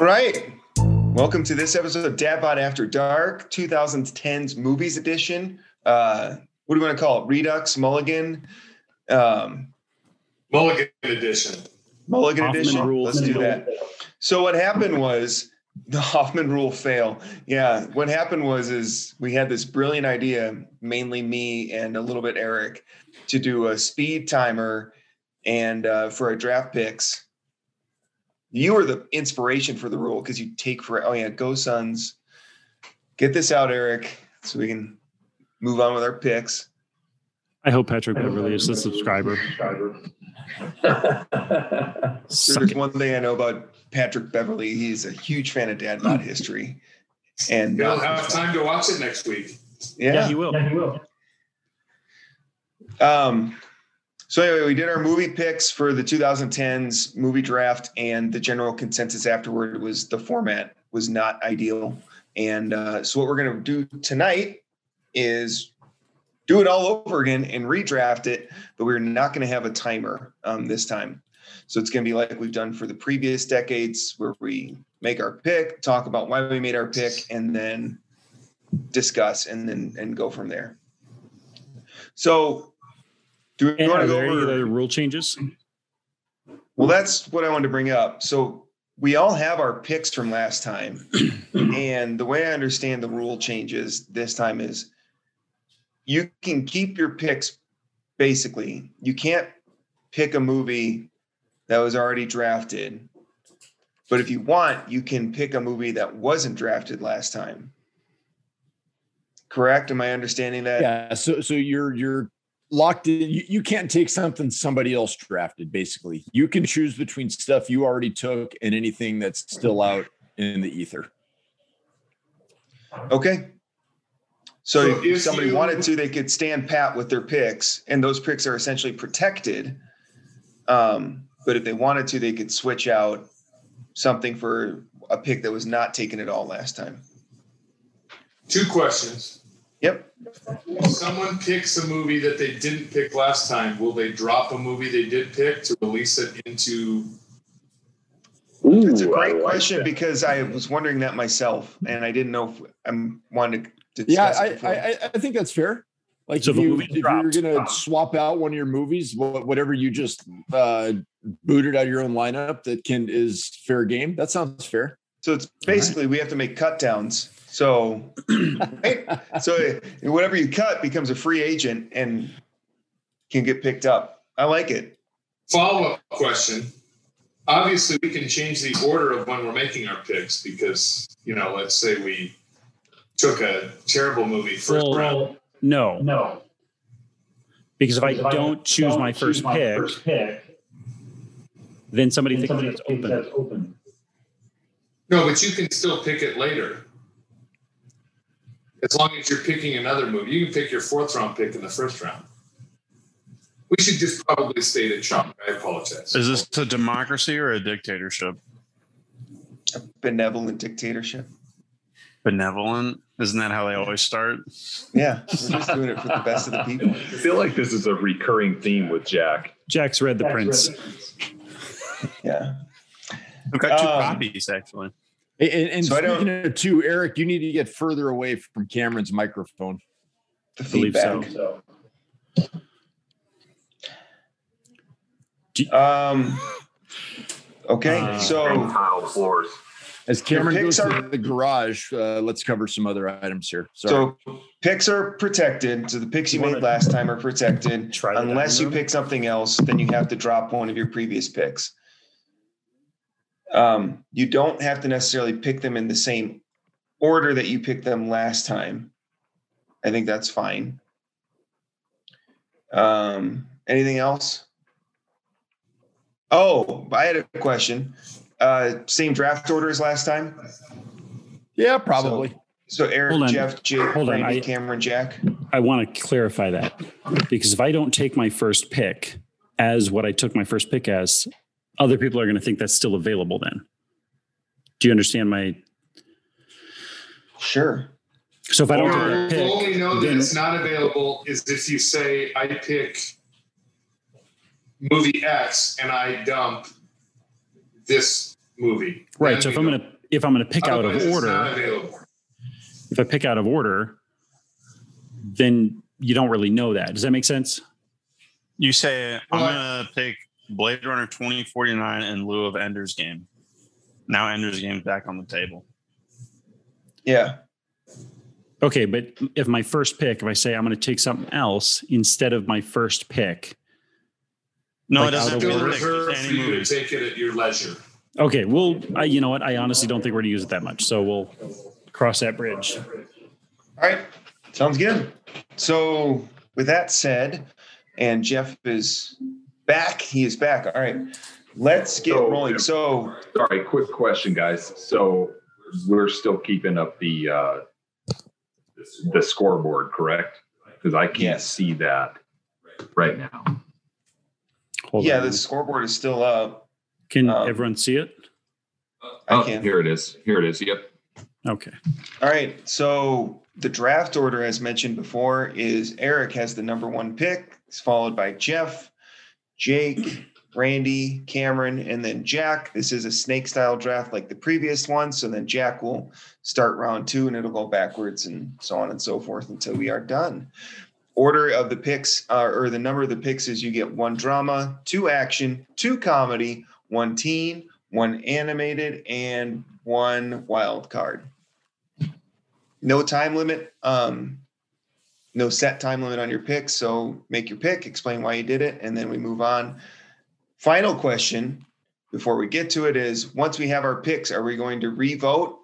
Right. Welcome to this episode of Dad Bod After Dark, 2010's Movies Edition. Uh, what do you want to call it? Redux, Mulligan, um, Mulligan edition. Mulligan Hoffman Edition. rule Let's do that. So what happened was the Hoffman rule fail. Yeah, what happened was is we had this brilliant idea, mainly me and a little bit Eric, to do a speed timer and uh, for our draft picks. You were the inspiration for the rule because you take for oh yeah, go Suns. Get this out, Eric, so we can move on with our picks. I hope Patrick Beverley is a subscriber. If Suck There's one thing I know about Patrick Beverley. He's a huge fan of Dad Bod history. And You'll uh, have time to watch it next week. Yeah, he will. yeah. he will. Um, so anyway, we did our movie picks for the 2010s movie draft, and the general consensus afterward was the format was not ideal. And uh, so what we're going to do tonight is do it all over again and redraft it, but we're not going to have a timer um, this time. So it's going to be like we've done for the previous decades, where we make our pick, talk about why we made our pick, and then discuss and then and go from there. So, do we want to go over? other rule changes? Well, that's what I wanted to bring up. So we all have our picks from last time. and the way I understand the rule changes this time is you can keep your picks basically. You can't pick a movie that was already drafted. But if you want, you can pick a movie that wasn't drafted last time. Correct? Am I understanding that? yeah so so you're you're locked in you, you can't take something somebody else drafted basically you can choose between stuff you already took and anything that's still out in the ether Okay. So, So if if somebody you- wanted to, they could stand pat with their picks, and those picks are essentially protected. Um, but if they wanted to, they could switch out something for a pick that was not taken at all last time. Two questions. Yep. If someone picks a movie that they didn't pick last time, will they drop a movie they did pick to release it into? It's a great question because I was wondering that myself, and I didn't know if I'm wanting to yeah I. I I- i think that's fair like So if, if you if you're gonna swap out one of your movies whatever you just uh booted out of your own lineup that can is fair game that sounds fair So it's basically we have to make cut downs. So, right? so whatever you cut becomes a free agent and can get picked up. I like it. Follow up question. Obviously, we can change the order of when we're making our picks because, you know, let's say we took a terrible movie first Well, round. No, No. because if I If don't choose don't my choose first my pick, first pick, then somebody then thinks somebody that's thinks open. that's open. No, but you can still pick it later. As long as you're picking another movie, you can pick your fourth round pick in the first round. We should just probably stay it, Trump. I apologize. Is this a democracy or a dictatorship? A benevolent dictatorship. Benevolent? Isn't that how they always start? Yeah, we're just doing it for the best of the people. I feel like this is a recurring theme with Jack. Jack's read the That's prince. right. Yeah. I've got two Um, copies actually. and, and So I don't- speaking of two eric you need to get further away from cameron's microphone The Believe so. feedback. So Um. Okay, Uh, so floors. As cameron picks goes are- to the garage uh, let's cover some other items here Sorry. so picks are protected. So the picks you You wanna- made last time are protected. Try Unless you dining pick something else, then you have to drop one of your previous picks. Um, you don't have to necessarily pick them in the same order that you picked them last time. I think that's fine. Um, anything else? Oh, I had a question. Uh, same draft order as last time. yeah probably So Eric, Hold on. Jeff, Jake, Hold on, Randy, I- Cameron, Jack. I want to clarify that because if I don't take my first pick, as what I took my first pick as, other people are going to think that's still available then. Do you understand my Sure. so if I don't Or take a we'll pick, only know that then- it's not available is if you say I pick movie X and I dump this movie. right. Then So if I'm gonna if I'm gonna pick out of order, if I pick out of order, then you don't really know that. Does that make sense? You say I'm Well, gonna pick Blade Runner 2049 in lieu of Ender's Game. Now Ender's Game's back on the table. Yeah. Okay, but if my first pick, if I say I'm going to take something else instead of my first pick, No, Like it doesn't out have to Still be reserved any for you to take it at your leisure. Okay, well, I, you know what? I honestly don't think we're going to use it that much, so we'll cross that bridge. All right. Sounds good. So, with that said, and Jeff is back. He is back. All right. Let's get So- rolling. So, Sorry, quick question, guys. So we're still keeping up the uh, the scoreboard, correct? Because I can't Yes. see that right now. Hold yeah, on. the scoreboard is still up. Can um, everyone see it? I Oh, can. here it is. Here it is. Yep. Okay. All right. So the draft order, as mentioned before, is Eric has the number one pick. He's followed by Jeff, Jake, Randy, Cameron, and then Jack. This is a snake style draft like the previous one. So then Jack will start round two and it'll go backwards and so on and so forth until we are done. Order of the picks, uh, or the number of the picks is you get one drama, two action, two comedy, one teen, one animated, and one wild card no time limit um no set time limit on your pick so make your pick explain why you did it and then we move on final question before we get to it is once we have our picks are we going to re-vote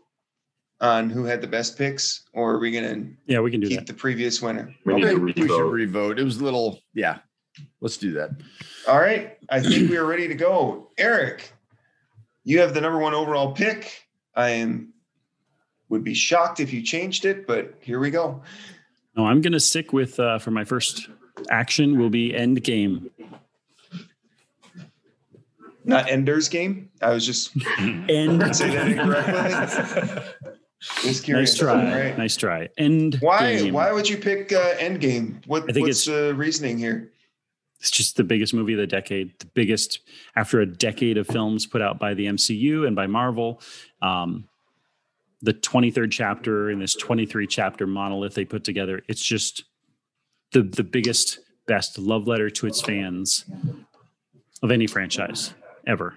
on who had the best picks or are we going to Yeah, we can do keep that. the previous winner We need Okay. to we should revote. revote. It was a little, yeah. Let's do that. all right i think we are ready to go eric you have the number one overall pick i am would be shocked if you changed it but here we go No, I'm going to stick with uh, for my first action will be end game. not ender's game i was just End. say that incorrectly Just curious. nice try. All right. Nice try. End. Why? game. Why would you pick uh, Endgame? What, I think what's the reasoning here? It's just the biggest movie of the decade. The biggest after a decade of films put out by the MCU and by Marvel. Um, the 23rd chapter in this 23 chapter monolith they put together. It's just the the biggest, best love letter to its fans of any franchise ever.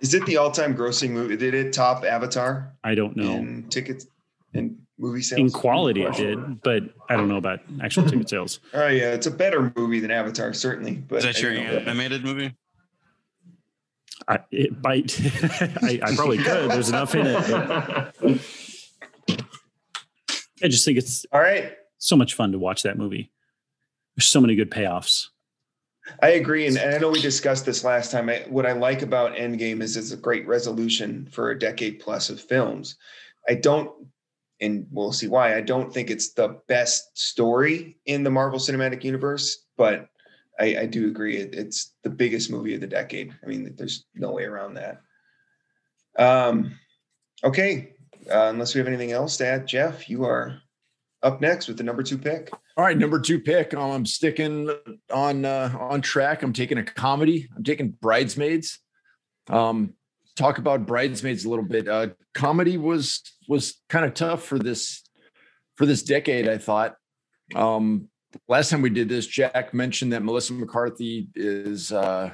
Is it the all-time grossing movie? Did it top Avatar I don't know. in tickets and movie sales? In quality, it did, but I don't know about actual ticket sales. Oh yeah, it's a better movie than Avatar, certainly. But Is that I your don't animated movie? I, it might. I, I probably could. There's enough in it. but I just think it's All right, so much fun to watch that movie. There's so many good payoffs. I agree, and, and I know we discussed this last time. I, what I like about Endgame is it's a great resolution for a decade plus of films. I don't, and we'll see why. I don't think it's the best story in the Marvel Cinematic Universe, but I, I do agree it, it's the biggest movie of the decade. I mean, there's no way around that. Um, okay, uh, unless we have anything else to add, Jeff, you are up next with the number two pick. All right, number two pick. Um, I'm sticking on uh, on track. I'm taking a comedy. I'm taking Bridesmaids. Um, talk about Bridesmaids a little bit. Uh, comedy was was kind of tough for this for this decade. I thought. Um, last time we did this, Jack mentioned that Melissa McCarthy is uh,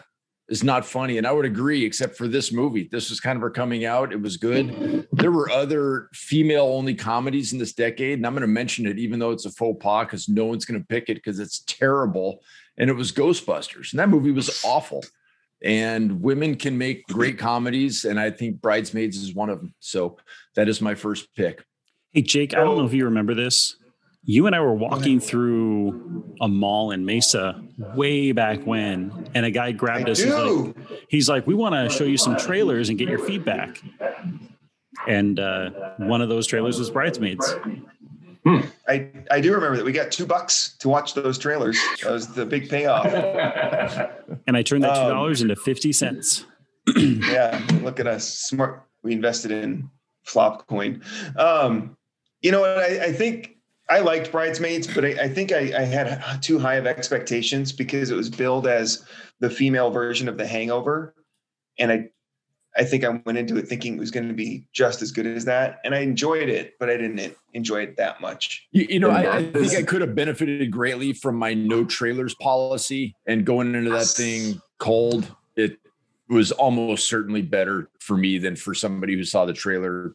is not funny, and I would agree, except for this movie. This was kind of her coming out. It was good. There were other female only comedies in this decade, and I'm going to mention it, even though it's a faux pas, because no one's going to pick it because it's terrible. And it was Ghostbusters, and that movie was awful. And women can make great comedies, and I think Bridesmaids is one of them. So that is my first pick. Hey, Jake, I don't know if you remember this. You and I were walking through a mall in Mesa way back when, and a guy grabbed I us. He's like, he's like, "We want to show you some trailers and get your feedback." And uh, one of those trailers was Bridesmaids. I I do remember that we got two bucks to watch those trailers. That was the big payoff. And I turned that two Um, dollars into fifty cents. yeah, look at us, smart. We invested in flop coin. Um, you know what? I, I think I liked Bridesmaids, but I, I think I, I had too high of expectations because it was billed as the female version of The Hangover, and I, I think I went into it thinking it was going to be just as good as that, and I enjoyed it, but I didn't enjoy it that much. You, you know, I, I think I could have benefited greatly from my no trailers policy and going into that thing cold. It was almost certainly better for me than for somebody who saw the trailer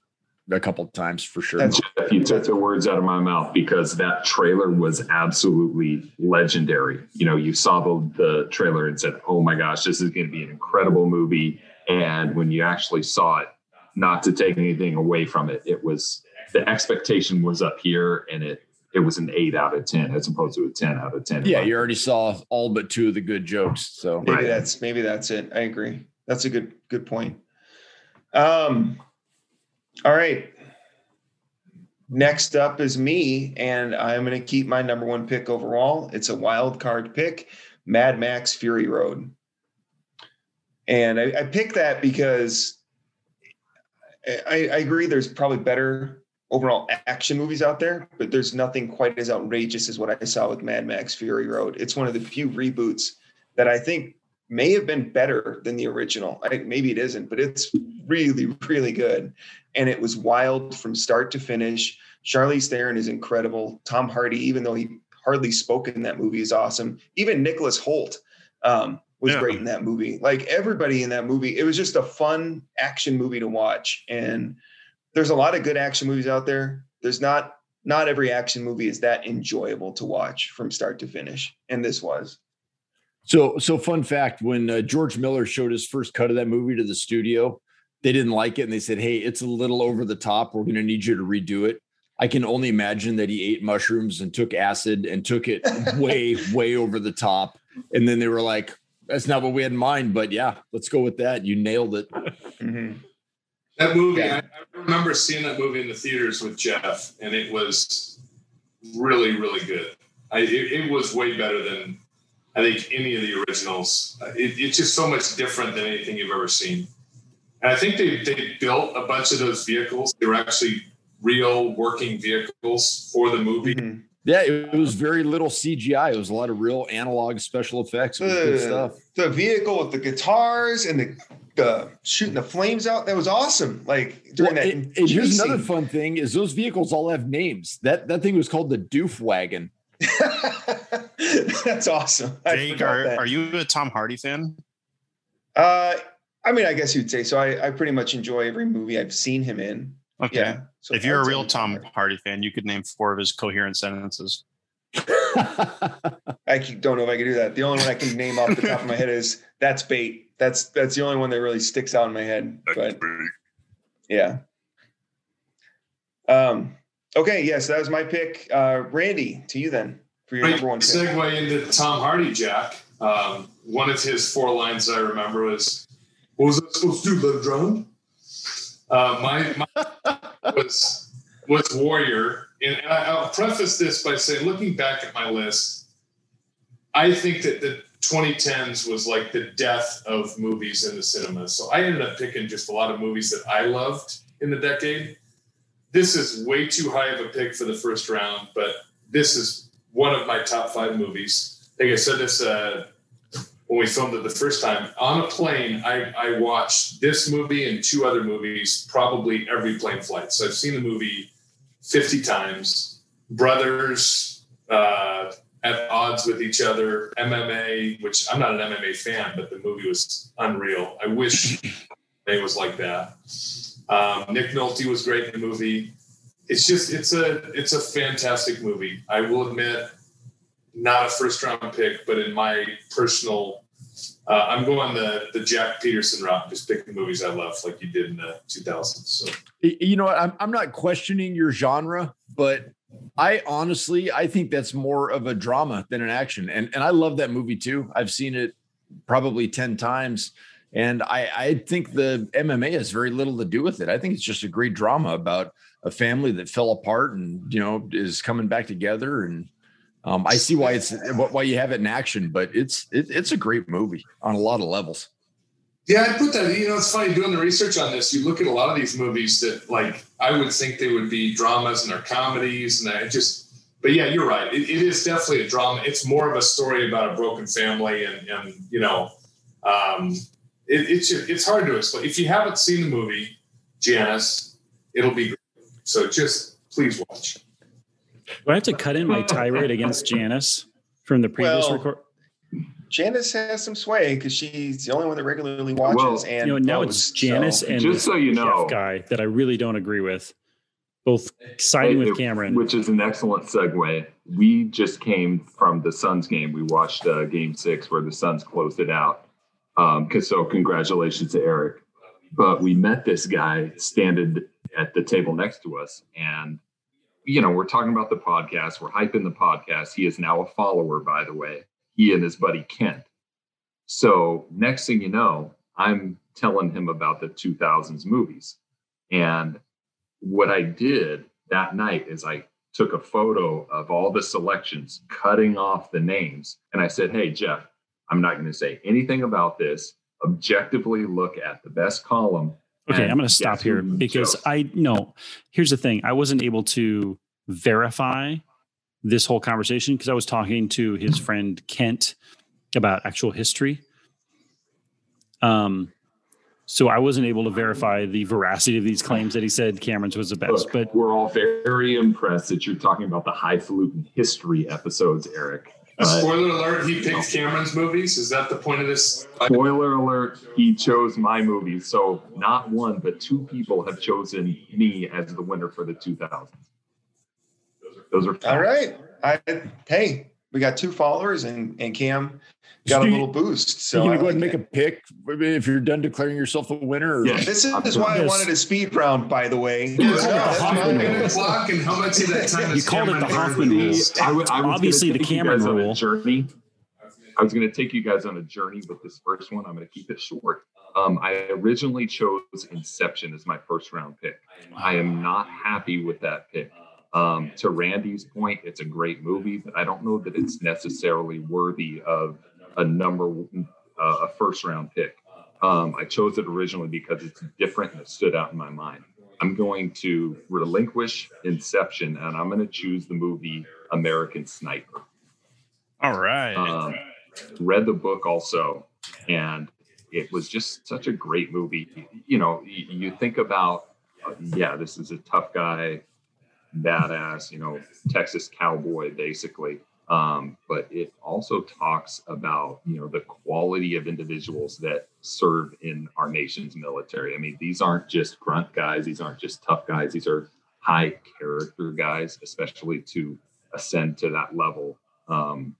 a couple of times for sure. That's- Jeff, you took the words out of my mouth because that trailer was absolutely legendary. You know, you saw the, the trailer and said, "Oh my gosh, this is going to be an incredible movie." And when you actually saw it, not to take anything away from it, it was the expectation was up here, and it it was an eight out of ten as opposed to a ten out of ten. yeah, you already saw all but two of the good jokes. So Maybe Right. that's maybe that's it. I agree. That's a good good point. Um, all right. Next up is me, and I'm going to keep my number one pick overall. It's a wild card pick, Mad Max Fury Road. And I, I picked that because I, I agree there's probably better overall action movies out there, but there's nothing quite as outrageous as what I saw with Mad Max Fury Road. It's one of the few reboots that I think may have been better than the original. I maybe it isn't, but it's really, really good. And it was wild from start to finish. Charlize Theron is incredible. Tom Hardy, even though he hardly spoke in that movie, is awesome. Even Nicholas Hoult um, was Yeah. great in that movie. Like everybody in that movie, it was just a fun action movie to watch. And there's a lot of good action movies out there. There's not not every action movie is that enjoyable to watch from start to finish, and this was. So, so fun fact: when uh, George Miller showed his first cut of that movie to the studio, they didn't like it, and they said, "Hey, it's a little over the top. We're going to need you to redo it." I can only imagine that he ate mushrooms and took acid and took it way, way over the top. And then they were like, "That's not what we had in mind." But yeah, let's go with that. You nailed it. Mhm. That movie, Yeah. I, I remember seeing that movie in the theaters with Jeff, and it was really, really good. I, it, it was way better than I think any of the originals. It, it's just so much different than anything you've ever seen. And I think they, they built a bunch of those vehicles. They were actually real working vehicles for the movie. Mhm. Yeah, it was very little CGI. It was a lot of real analog special effects. It good stuff. The vehicle with the guitars and the, the shooting the flames out, that was awesome. Like during Well, that. and, and here's another fun thing: is those vehicles all have names. That that thing was called the Doof Wagon. That's awesome. I Jake, are, that. are you a Tom Hardy fan? Uh, I mean, I guess you'd say so. I, I pretty much enjoy every movie I've seen him in. Okay. Yeah. So if you're a real Tom Hardy. Hardy fan, you could name four of his coherent sentences. I don't know if I can do that. The only one I can name off the top of my head is "That's bait." That's that's the only one that really sticks out in my head. But yeah. Um. Okay. Yes, that was my pick. Uh, Randy, to you then for your Great number one pick. segue into Tom Hardy, Jack. Um, one of his four lines I remember was, "What was I supposed to do? Let it drown?" Uh, my, my was was Warrior, and I, I'll preface this by saying, looking back at my list, I think that the 2010s was like the death of movies in the cinema. So I ended up picking just a lot of movies that I loved in the decade. This is way too high of a pick for the first round, but this is one of my top five movies. I think I said this uh, when we filmed it the first time. On a plane, I, I watched this movie and two other movies probably every plane flight. So I've seen the movie 50 times. Brothers uh, at odds with each other, MMA, which I'm not an MMA fan, but the movie was unreal. I wish it was like that. Um, Nick Nolte was great in the movie. It's just it's a it's a fantastic movie. I will admit, not a first round pick, but in my personal, uh, I'm going the the Jack Peterson route, just picking movies I love, like you did in the 2000s. So you know what? I'm I'm not questioning your genre, but I honestly I think that's more of a drama than an action. And and I love that movie too. I've seen it probably 10 times. And I, I think the MMA has very little to do with it. I think it's just a great drama about a family that fell apart and you know is coming back together. And um, I see why it's why you have it in action, but it's it, it's a great movie on a lot of levels. Yeah, I put that. You know, it's funny doing the research on this. You look at a lot of these movies that, like, I would think they would be dramas and they're comedies, and I just. But yeah, you're right. It, it is definitely a drama. It's more of a story about a broken family, and and you know, um, it, it's it's hard to explain. If you haven't seen the movie, Janice, it'll be great. So just please watch. Do I have to cut in my tirade against Janice from the previous Well, record? Janice has some sway because she's the only one that regularly watches Well, and You know, now votes, it's Janice so- and Just this so you Jeff know- guy that I really don't agree with. Both siding with Cameron. which is an excellent segue. We just came from the Suns game. We watched uh, Game Six where the Suns closed it out. Um, 'cause- so congratulations to Eric. But we met this guy standing at the table next to us, and you know we're talking about the podcast. We're hyping the podcast. He is now a follower, by the way. He and his buddy Kent. So next thing you know, I'm telling him about the 2000s movies, and what I did that night is I took a photo of all the selections, cutting off the names. And I said, Hey, Jeff, I'm not going to say anything about this. Objectively look at the best column. Okay, and I'm going to stop here because. I know Here's the thing: I wasn't able to verify this whole conversation because I was talking to his friend Kent about actual history. Um, so I wasn't able to verify the veracity of these claims that he said Cameron's was the best. Look, But we're all very impressed that you're talking about the highfalutin history episodes, Eric. But Spoiler alert: He picked Cameron's movies. Is that the point of this? spoiler alert, he chose my movies. So not one, but two people have chosen me as the winner for the 2000s. Those are All right. I hey, we got two followers and and Cam got a Stu, little boost. So So you gonna go ahead and like make a pick if you're done declaring yourself the winner? Or? Yeah. this I'm is why I wanted a speed round, by the way. Yeah, it's called the Hoffman rule. and how much of that time You is called it the Hoffman rule. these? I w- I was Obviously, the Cameron rule. journey. I was going to take you guys on a journey with this first one. I'm going to keep it short. Um, I originally chose Inception as my first round pick. I am not happy with that pick. Um, to Randy's point, it's a great movie, but I don't know that it's necessarily worthy of a number, uh, a first round pick. Um, I chose it originally because it's different and it stood out in my mind. I'm going to relinquish Inception and I'm going to choose the movie American Sniper. All right. Um, read the book also, and it was just such a great movie. You know, you, you think about, uh, yeah, this is a tough guy, badass, you know, Texas cowboy, basically. Um, but it also talks about, you know, the quality of individuals that serve in our nation's military. I mean, these aren't just grunt guys, these aren't just tough guys, these are high character guys, especially to ascend to that level. Um,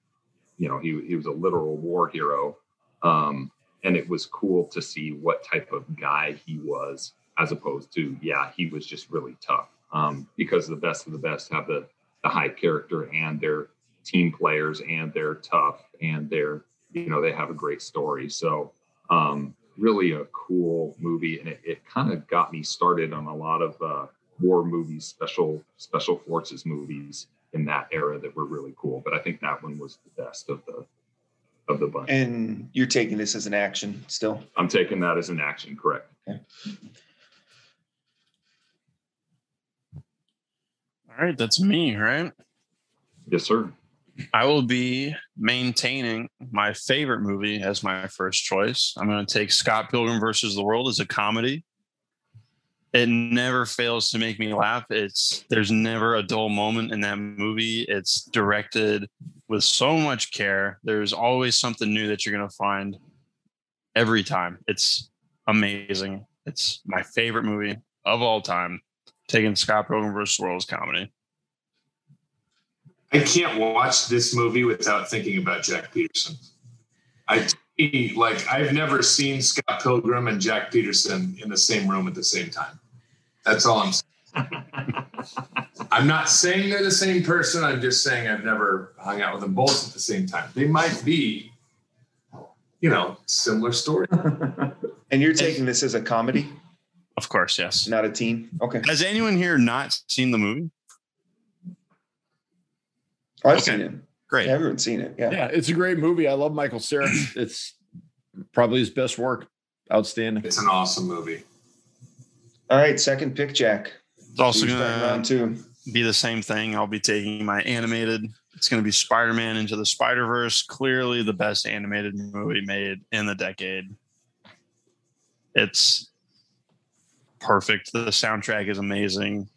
you know, he, he was a literal war hero. Um, and it was cool to see what type of guy he was, as opposed to, yeah, he was just really tough. Um, because the best of the best have the, the high character and they're team players and they're tough and they're, you know, they have a great story. So, um, really a cool movie. And it, it kind of got me started on a lot of, uh, war movies, special, special forces movies in that era that were really cool. But I think that one was the best of the of the bunch. And you're taking this as an action still. I'm taking that as an action, correct? All right, that's me, right? Yes, sir. I will be maintaining my favorite movie as my first choice. I'm going to take Scott Pilgrim versus the World as a comedy. It never fails to make me laugh. It's there's never a dull moment in that movie. It's directed with so much care. There's always something new that you're going to find every time. It's amazing. It's my favorite movie of all time. Taking Scott Pilgrim versus the World as comedy. I can't watch this movie without thinking about Jack Peterson. I like I've never seen Scott Pilgrim and Jack Peterson in the same room at the same time. That's all I'm saying. I'm not saying they're the same person. I'm just saying I've never hung out with them both at the same time. They might be, you know, similar story. And you're taking this as a comedy, Of course, yes. not a teen. Okay. Has anyone here not seen the movie? I've Okay. seen it. Great. Yeah, everyone's seen it. Yeah. Yeah, it's a great movie. I love Michael Cera. It's probably his best work. Outstanding. It's an awesome movie. All right. Second pick, Jack. It's also Who's starting round going to be the same thing. I'll be taking my animated. It's going to be Spider Man Into the Spider Verse. Clearly the best animated movie made in the decade. It's perfect. The soundtrack is amazing.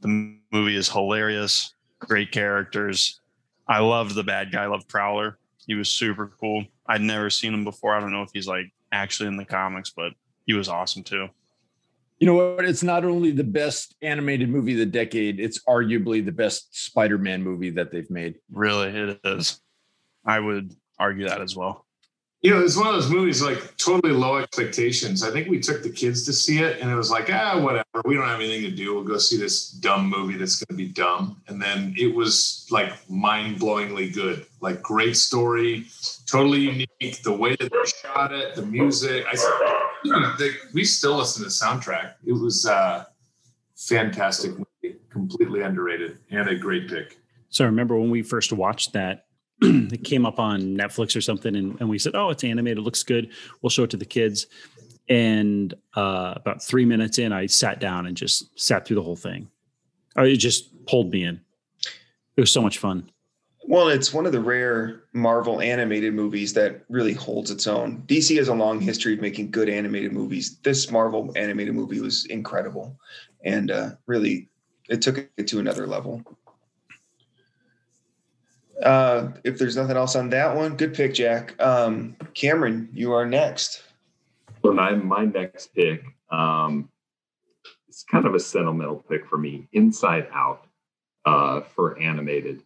The movie is hilarious. Great characters. I loved the bad guy. I loved Prowler. He was super cool. I'd never seen him before. I don't know if he's like actually in the comics, but he was awesome too. You know what? It's not only the best animated movie of the decade, it's arguably the best Spider Man movie that they've made. Really, it is. I would argue that as well. You know, it's one of those movies like totally low expectations. I think we took the kids to see it and it was like, ah, whatever. We don't have anything to do. We'll go see this dumb movie that's going to be dumb. And then it was like mind blowingly good. Like, great story, totally unique. The way that they shot it, the music. I the, we still listen to the soundtrack. It was uh fantastic movie, completely underrated, and a great pick. So I remember when we first watched that, it came up on Netflix or something, and, and we said, "Oh, it's animated, It looks good. We'll show it to the kids." And uh, about three minutes in, I sat down and just sat through the whole thing. Oh, it just pulled me in. It was so much fun. Well, it's one of the rare Marvel animated movies that really holds its own. DC has a long history of making good animated movies. This Marvel animated movie was incredible, and uh, really, it took it to another level. Uh, if there's nothing else on that one, good pick, Jack. Um, Cameron, you are next. For my my next pick, um, it's kind of a sentimental pick for me. Inside Out uh, for animated.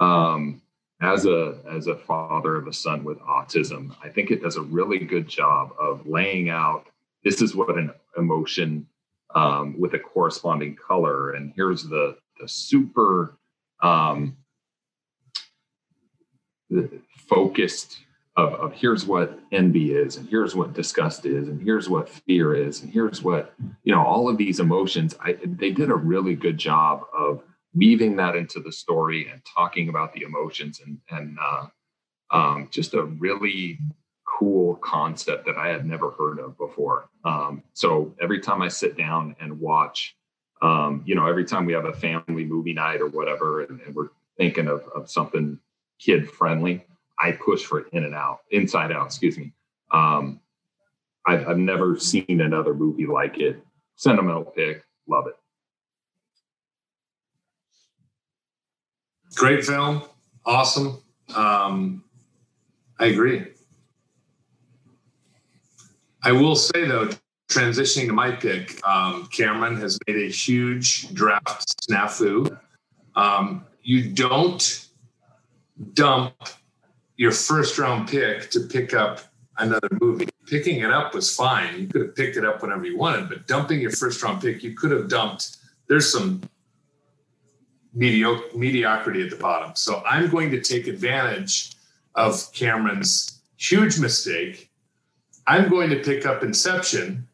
Um, as a as a father of a son with autism, I think it does a really good job of laying out this is what an emotion um, with a corresponding color, and here's the the super um, focused of, of here's what envy is and here's what disgust is and here's what fear is and here's what you know all of these emotions I, they did a really good job of weaving that into the story and talking about the emotions and and uh, um, just a really cool concept that I had never heard of before. Um, so every time I sit down and watch, um, you know, every time we have a family movie night or whatever, and, and we're thinking of, of something kid friendly, I push for In and Out, Inside Out, excuse me. Um, I've, I've never seen another movie like it. Sentimental pick, love it. Great film, awesome. Um, I agree. I will say though, transitioning to my pick, um, Cameron has made a huge draft snafu. Um, you don't dump your first round pick to pick up another movie. Picking it up was fine. You could have picked it up whenever you wanted, but dumping your first round pick, you could have dumped. There's some mediocrity at the bottom. So I'm going to take advantage of Cameron's huge mistake. I'm going to pick up Inception,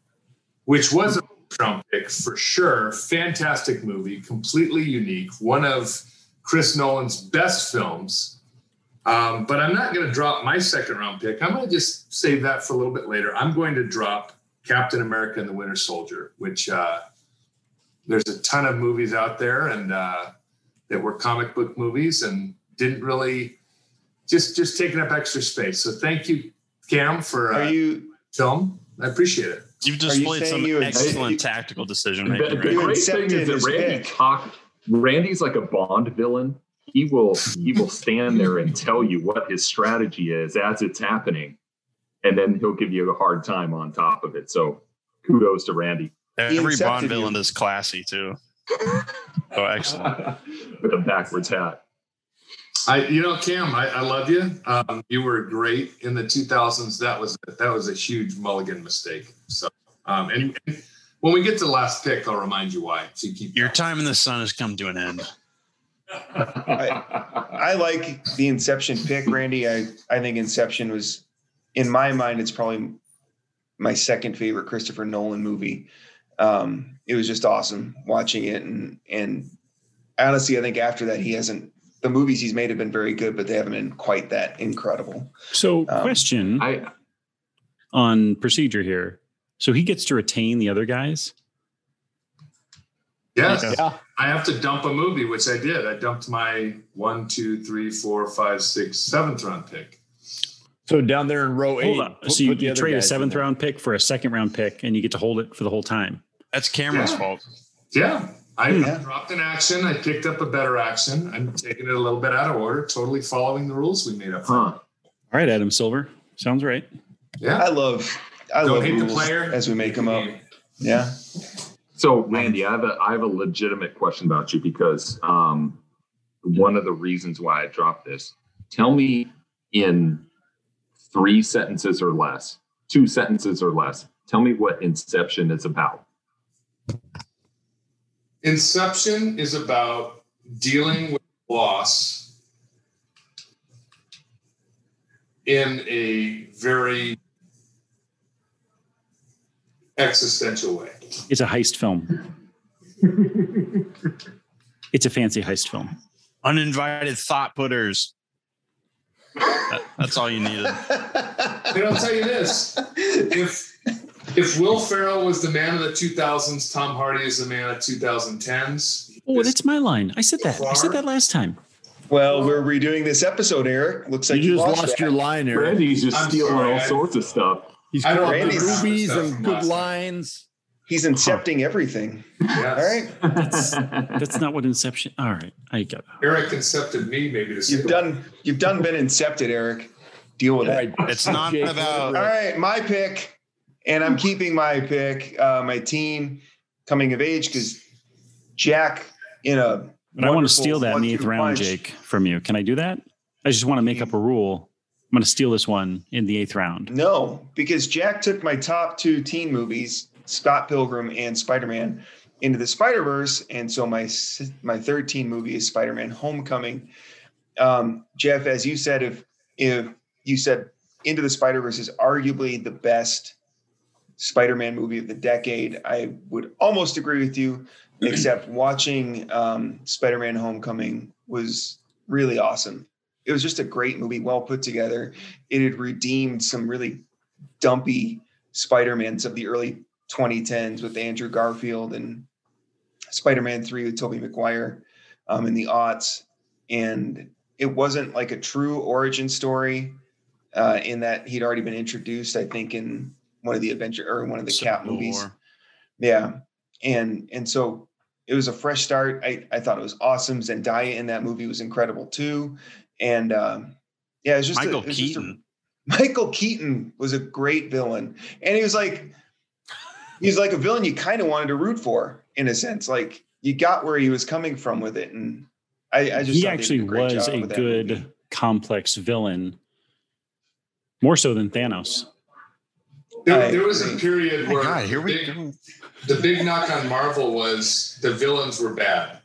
which was a Trump pick for sure. Fantastic movie, completely unique, one of Chris Nolan's best films. Um, but I'm not going to drop my second round pick. I'm going to just save that for a little bit later. I'm going to drop Captain America and the Winter Soldier, which uh, there's a ton of movies out there and uh, that were comic book movies and didn't really just just taking up extra space. So thank you, Cam, for Are uh, you film. I appreciate it. You've Are you displayed some you- excellent you- tactical decision making. the Right? You great thing is that his Randy pick. Talk. Randy's like a Bond villain. He will he will stand there and tell you what his strategy is as it's happening, and then he'll give you a hard time on top of it. So kudos to Randy Every accepted Bond you. villain is classy too. Oh, excellent. with a backwards hat. I, you know, Cam, I, I love you. Um, you were great in the 2000s. That was that was a huge mulligan mistake. So, um, and, and when we get to the last pick, I'll remind you why. So you keep Your going. time in the sun has come to an end. I like the Inception pick, Randy. I, I think Inception was in my mind, it's probably my second favorite Christopher Nolan movie. Um, it was just awesome watching it, and and honestly, I think after that, he hasn't. The movies he's made have been very good, but they haven't been quite that incredible. So, Um, question I on procedure here. So he gets to retain the other guys. Yes. Yeah. I have to dump a movie, which I did. I dumped my one, two, three, four, five, six, seventh round pick. So down there in row eight. On. put- so you, you trade a seventh round pick for a second round pick, and you get to hold it for the whole time. That's Cameron's Yeah. fault. Yeah. I hmm. Yeah. dropped an action. I picked up a better action. I'm taking it a little bit out of order, totally following the rules we made up. huh. All right, Adam Silver. Sounds right. Yeah. I love I Don't love hate the player. as we make them up. Yeah. So, Randy, I have a I have a legitimate question about you because um, one of the reasons why I dropped this. Tell me in three sentences or less, two sentences or less. Tell me what Inception is about. Inception is about dealing with loss in a very existential way. It's a heist film. it's a fancy heist film. Uninvited thought putters. That- that's all you needed. And I'll tell you this: if if Will Ferrell was the man of the 2000s, Tom Hardy is the man of 2010s. Oh, that's my line. I said that. I said that last time. Well, we're redoing this episode, Eric. Looks like You you just lost, lost your line, Eric. Randy's just I'm stealing sorry, all I- sorts of stuff. He's I don't got Randy's- good movies and from good lines. He's incepting everything. Yes. All right. That's that's not what Inception. All right, I got. It. Eric incepted me, maybe to You've done you've done been incepted, Eric. Deal with All it. right. It's not Jake, about- All right, my pick, and I'm keeping my pick, uh, my teen coming of age, because Jack in a But I want to steal that in the one-two eighth round, punch- Jake, from you. Can I do that? I just want to make up a rule. I'm going to steal this one in the eighth round. No, because Jack took my top two teen movies, Scott Pilgrim and Spider Man, into the Spider Verse, and so my my third teen movie is Spider Man Homecoming. Um, Jeff, as you said, if if you said Into the Spider Verse is arguably the best Spider Man movie of the decade, I would almost agree with you. Except watching um, Spider Man Homecoming was really awesome. It was just a great movie, well put together it had redeemed some really dumpy Spider-Mans of the early 2010s with Andrew Garfield and Spider-Man 3 with Tobey Maguire um, in the aughts. And it wasn't like a true origin story uh, in that he'd already been introduced, I think, in one of the adventure or one of the Cap Civil movies. War. Yeah. And and so it was a fresh start. I, I thought it was awesome. Zendaya in that movie was incredible too. And um, yeah, it was just a- Michael it was just a- Keaton. Michael Keaton was a great villain. And he was like, he's like a villain you kind of wanted to root for in a sense. Like you got where he was coming from with it. And I, I just he thought they did actually great was a good, movie. complex villain, more so than Thanos. There, there was a period where God, here the, we big, go. the big knock on Marvel was the villains were bad.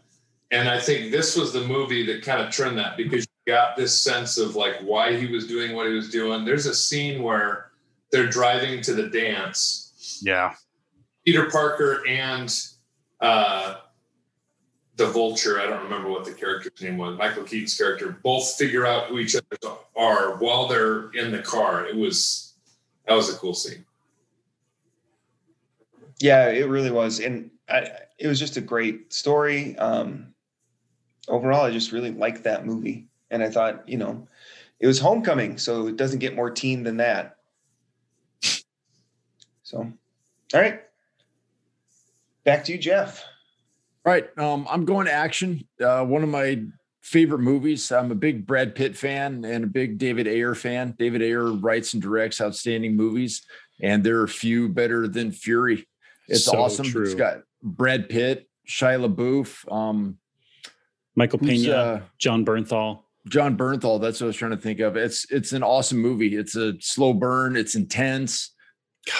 And I think this was the movie that kind of turned that because you got this sense of like why he was doing what he was doing. There's a scene where they're driving to the dance Yeah. Peter Parker and uh, the Vulture, I don't remember what the character's name was, Michael Keaton's character, both figure out who each other are while they're in the car. It was that was a cool scene. Yeah, it really was. And I, it was just a great story. Um, overall, I just really liked that movie. And I thought, you know, it was homecoming, so it doesn't get more teen than that. So, all right. Back to you, Jeff. All right. Um, I'm going to action. Uh, one of my favorite movies. I'm a big Brad Pitt fan and a big David Ayer fan. David Ayer writes and directs outstanding movies, and there are few better than Fury. It's So awesome. true. It's got Brad Pitt, Shia LaBeouf, um, Michael Pena, uh, Jon Bernthal. Jon Bernthal. That's what I was trying to think of. It's it's an awesome movie. It's a slow burn. It's intense.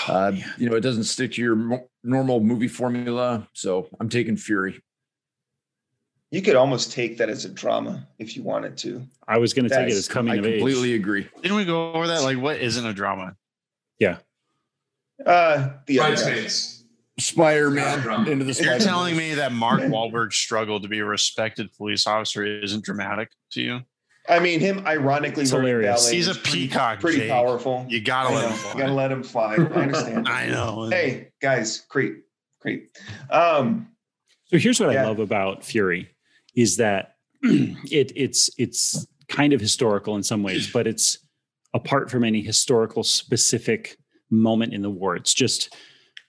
Uh, you know, it doesn't stick to your mo- normal movie formula. So I'm taking Fury. You could almost take that as a drama if you wanted to. I was going to take it as coming I of age. completely agree. Didn't we go over that? Like, what isn't a drama? Yeah. Uh, the other. Bridesmaids. Spider Man into the You're telling me that Mark Wahlberg's struggle to be a respected police officer isn't dramatic to you? I mean, him ironically It's hilarious. ballet He's a is pretty- peacock, pretty powerful. You gotta I let know. him You gotta let him fly. I understand. I know. hey guys, great, great. Um, So here's what Yeah. I love about Fury is that it it's it's kind of historical in some ways, but it's apart from any historical specific moment in the war. It's just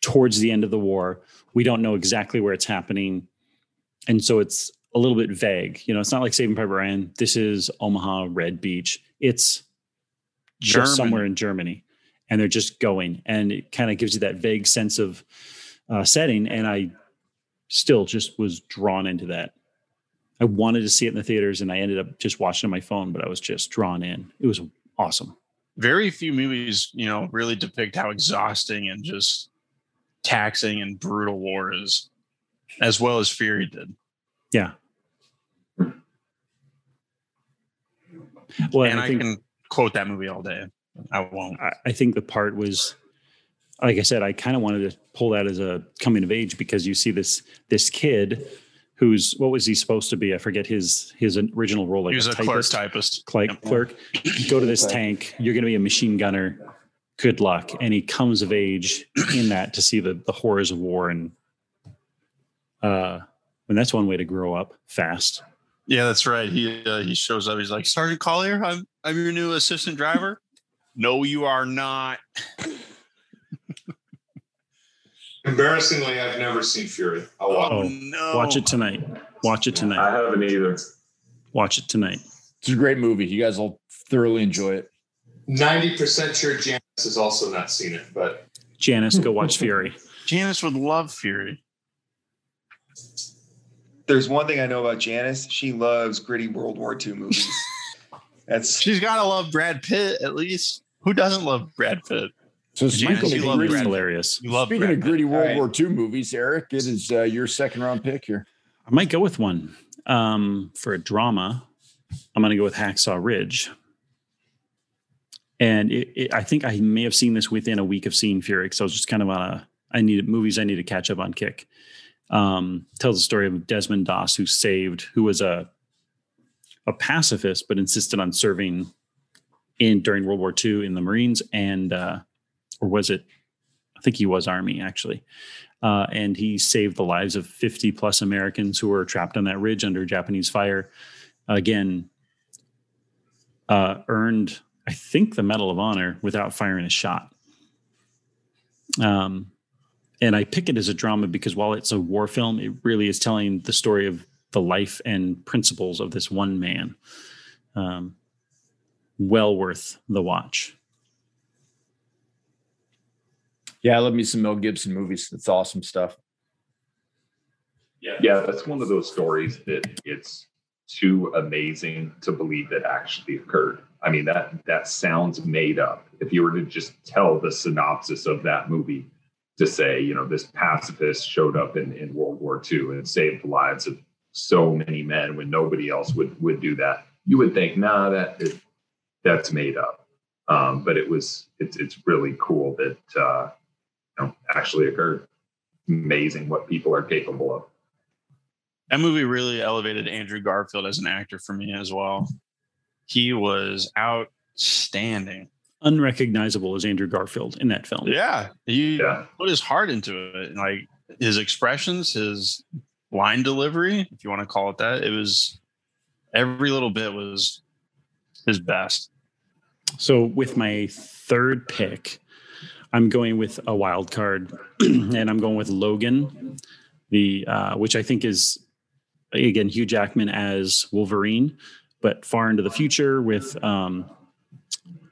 towards the end of the war. We don't know exactly where it's happening. And so it's a little bit vague. You know, it's not like Saving Private Ryan. This is Omaha Red Beach. It's just Germany. somewhere in Germany. And they're just going. And it kind of gives you that vague sense of uh, setting. And I still just was drawn into that. I wanted to see it in the theaters and I ended up just watching it on my phone, but I was just drawn in. It was awesome. Very few movies, you know, really depict how exhausting and just taxing and brutal war is, as well as Fury did. Yeah. Well, and I I, think can quote that movie all day. I won't. I, I think the part was like I said, I kind of wanted to pull that as a coming of age because you see this this kid who's what was he supposed to be? I forget his his original role. Like he was a, clerk typist. typist. clerk, Yep. clerk go to this tank you're going to be a machine gunner good luck and he comes of age in that to see the the horrors of war and uh and that's one way to grow up fast Yeah, that's right. He uh, he shows up. He's like, Sergeant Collier, I'm I'm your new assistant driver. no, you are not. Embarrassingly, I've never seen Fury. I'll watch Oh, no! watch it tonight watch it tonight. I haven't either. watch it tonight It's a great movie. You guys will thoroughly enjoy it. Ninety percent sure Janice has also not seen it, but janice go watch fury Janice would love Fury. There's one thing I know about Janice. She loves gritty World War II movies. That's She's got to love Brad Pitt at least. Who doesn't love Brad Pitt? So Janice, speaking, you of, love gritty, Brad Pitt. hilarious You love speaking Brad of gritty Pitt. World All right. War II movies, Eric, it is uh, your second round pick here. i might go with one um for a drama i'm going to go with hacksaw ridge and it, it, I think I may have seen this within a week of seeing Fury because I was just kind of on a I needed movies I need to catch up on kick. Um, tells the story of Desmond Doss who saved who was a a pacifist but insisted on serving in during World War II in the Marines and uh, or was it I think he was Army actually. Uh, and he saved the lives of 50 plus Americans who were trapped on that ridge under Japanese fire. Again, uh, earned I think the Medal of Honor without firing a shot. Um, and I pick it as a drama because while it's a war film, it really is telling the story of the life and principles of this one man. Um, well worth the watch. Yeah, I love me some Mel Gibson movies. That's awesome stuff. Yeah, yeah, that's one of those stories that it's too amazing to believe that actually occurred. I mean, that that sounds made up. If you were to just tell the synopsis of that movie to say, you know, this pacifist showed up in, in World War II and saved the lives of so many men when nobody else would would do that, you would think, nah, that is, that's made up. Um, but it was it's it's really cool that uh, you know actually occurred. Amazing what people are capable of. That movie really elevated Andrew Garfield as an actor for me as well. He was outstanding. Unrecognizable as Andrew Garfield in that film. Yeah, he Yeah. put his heart into it. Like his expressions, his line delivery, if you want to call it that, it was every little bit was his best. So with my third pick, I'm going with a wild card, and I'm going with Logan, the uh, which I think is again Hugh Jackman as Wolverine, but far into the future with um,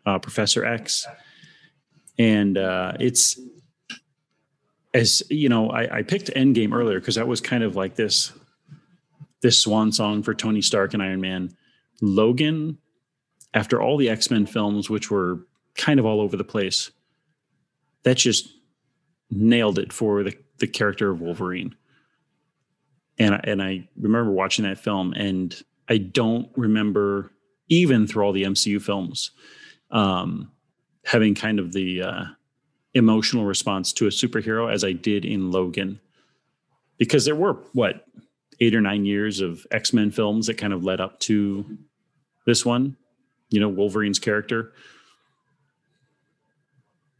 uh, Professor X, and uh, it's as you know I, I picked Endgame earlier because that was kind of like this this swan song for Tony Stark and Iron Man. Logan after all the X-Men films, which were kind of all over the place, that just nailed it for the, the character of Wolverine. and and I remember watching that film, and I don't remember even through all the MCU films um, having kind of the uh, emotional response to a superhero as I did in Logan, because there were what eight or nine years of X Men films that kind of led up to this one. You know, Wolverine's character.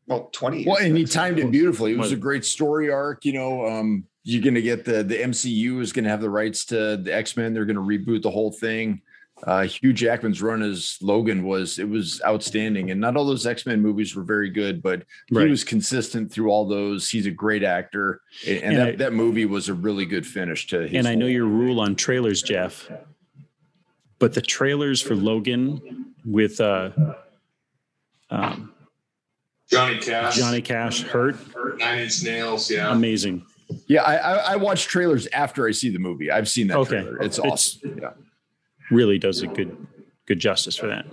Well, 20 years. Well, and he timed it beautifully. It was a great story arc. You know, um, you're going to get the the MCU is going to have the rights to the X Men. They're going to reboot the whole thing. Uh, Hugh Jackman's run as Logan was it was outstanding, and not all those X Men movies were very good, but he Right. was consistent through all those. He's a great actor, and, and And that, I- that movie was a really good finish to his. and I know whole- your rule on trailers, Jeff, but the trailers for Logan with uh, um, Johnny Cash, Johnny Cash hurt, Nine Inch Nails. Yeah, amazing. Yeah, I, I I watch trailers after I see the movie. I've seen that Okay. trailer. It's It's- awesome. Yeah. Really does a good good justice for that.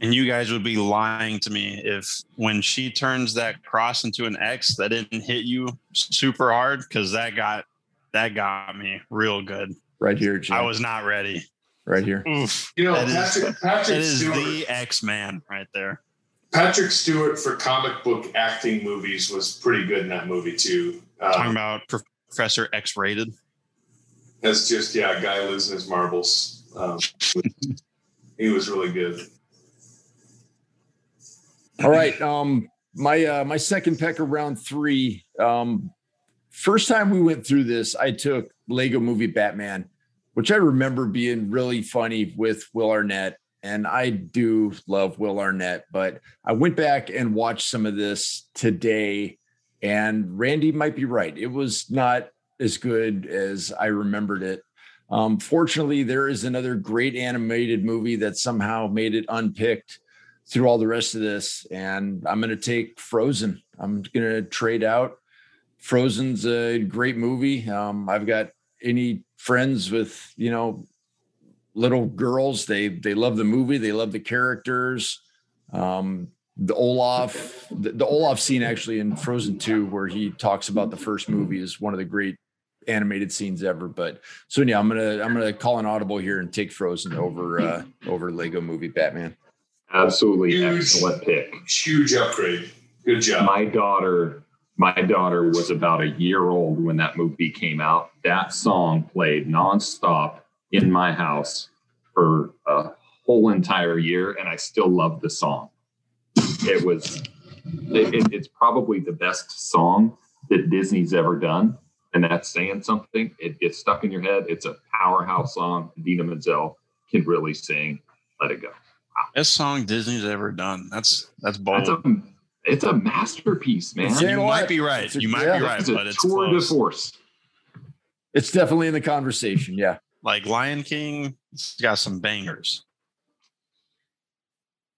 And you guys would be lying to me if when she turns that cross into an X that didn't hit you super hard because that got that got me real good. Right here, Jim. I was not ready. right here. Oof. you know That is- Patrick That Patrick is Stewart. the X Man right there. Patrick Stewart for comic book acting movies was pretty good in that movie too. Talking Um, about Professor X rated. That's just yeah, a guy losing his marbles. Um, he was really good. All right. Um, my uh, my second pick of round three. Um, first time we went through this, I took Lego Movie Batman, which I remember being really funny with Will Arnett, and I do love Will Arnett. But I went back and watched some of this today, and Randy might be right. It was not as good as I remembered it. Um, fortunately, there is another great animated movie that somehow made it unpicked through all the rest of this. And I'm going to take Frozen. I'm going to trade out. Frozen's a great movie. Um, I've got any friends with, you know, little girls. They, they love the movie. They love the characters. Um, the Olaf, the, the Olaf scene actually in Frozen 2, where he talks about the first movie is one of the great animated scenes ever. But so yeah, I'm gonna I'm gonna call an audible here and take Frozen over uh over Lego movie Batman. Absolutely Huge. excellent pick. Huge upgrade. Good job. My daughter, my daughter was about a year old when that movie came out. That song played nonstop in my house for a whole entire year, and I still love the song. It was, it, it- it's probably the best song that Disney's ever done, and that's saying something. It gets stuck in your head. It's a powerhouse song. Dina Menzel can really sing. Let it go. Best song Disney's ever done. That's that's bold. That's a, it's a masterpiece, man. It's- you know might what? be right. You might yeah. be right, It's a but it's tour de force. It's definitely in the conversation. Yeah. Like Lion King, it's got some bangers.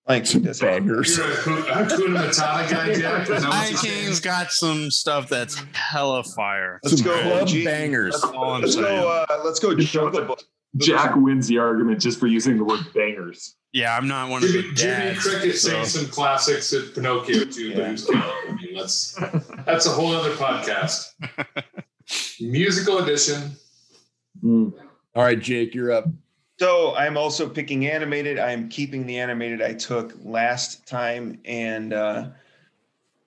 Like he does. Bangers. You're a Hakuna Hakuna Matata guy, Jack. Is that what Lion you're saying? King's got some stuff that's hella fire. Let's Some go, club bangers. That's all I'm Let's go. Uh, let's go. Jungle Jack wins the argument just for using the word bangers. Yeah, I'm not one of the Jimmy, Jimmy dads. Cricket so- sang some classics at Pinocchio too, but who's counting? I mean, that's that's a whole other podcast. Musical edition. All right, Jake, you're up. So I'm also picking animated. I'm keeping the animated I took last time, and uh,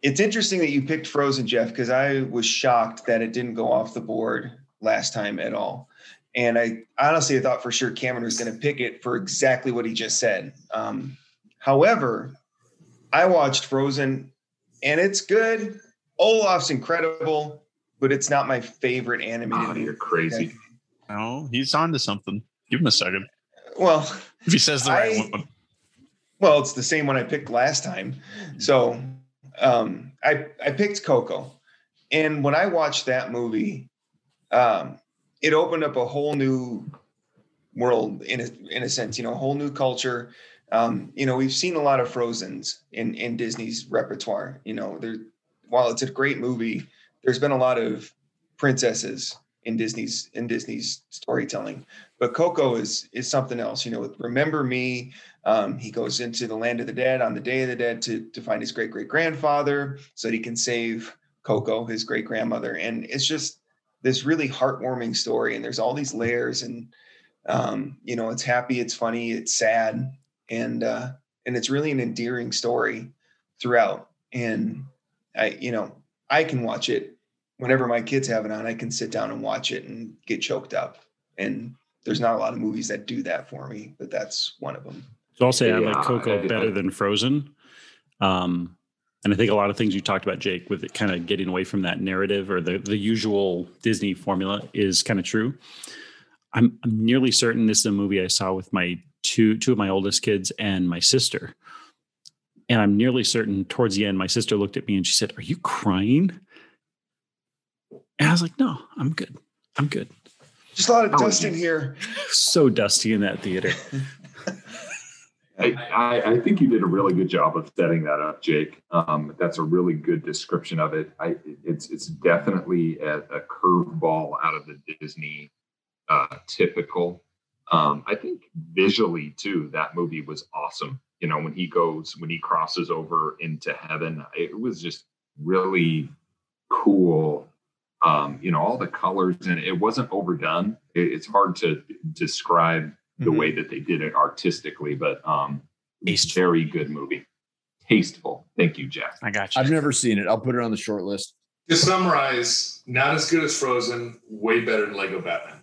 it's interesting that you picked Frozen, Jeff, because I was shocked that it didn't go off the board last time at all. And I honestly thought for sure Cameron was going to pick it for exactly what he just said. Um, however, I watched Frozen, and it's good. Olaf's incredible, but it's not my favorite animated. Oh, movie. you're crazy. No, he's on to something. Give him a second. Well, If he says the right one. Well, it's the same one I picked last time. So um, I I picked Coco, and when I watched that movie, um, it opened up a whole new world in a in a sense. You know, a whole new culture. Um, you know, we've seen a lot of Frozen's in in Disney's repertoire. You know, there while it's a great movie, there's been a lot of princesses in Disney's in Disney's storytelling. But Coco is is something else. You know, with Remember Me, um, he goes into the land of the dead on the day of the dead to, to find his great great grandfather so that he can save Coco, his great grandmother. And it's just, this really heartwarming story, and there's all these layers, and um, you know, it's happy, it's funny, it's sad, and uh, and it's really an endearing story throughout. And I, you know, I can watch it whenever my kids have it on. I can sit down and watch it and get choked up. And there's not a lot of movies that do that for me, but that's one of them. So I'll say I like Coco I- I- better than Frozen. Um, and I think a lot of things you talked about, Jake, with it kind of getting away from that narrative or the, the usual Disney formula is kind of true. I'm, I'm nearly certain this is a movie I saw with my two two of my oldest kids and my sister. And I'm nearly certain towards the end, my sister looked at me and she said, Are you crying? And I was like, No, I'm good. I'm good. Just a lot of Oh, dust in here. So dusty in that theater. I, I, I think you did a really good job of setting that up, Jake. Um, that's a really good description of it. I, it's it's definitely a, a curveball out of the Disney uh, typical. Um, I think visually too, that movie was awesome. You know, when he goes, when he crosses over into heaven, it was just really cool. Um, you know, all the colors and it wasn't overdone. It, it's hard to describe the Mhm. way that they did it artistically, but um, Tasteful. very good movie. Tasteful. Thank you, Jeff. I got you. I've never seen it. I'll put it on the short list. To summarize, not as good as Frozen, way better than Lego Batman.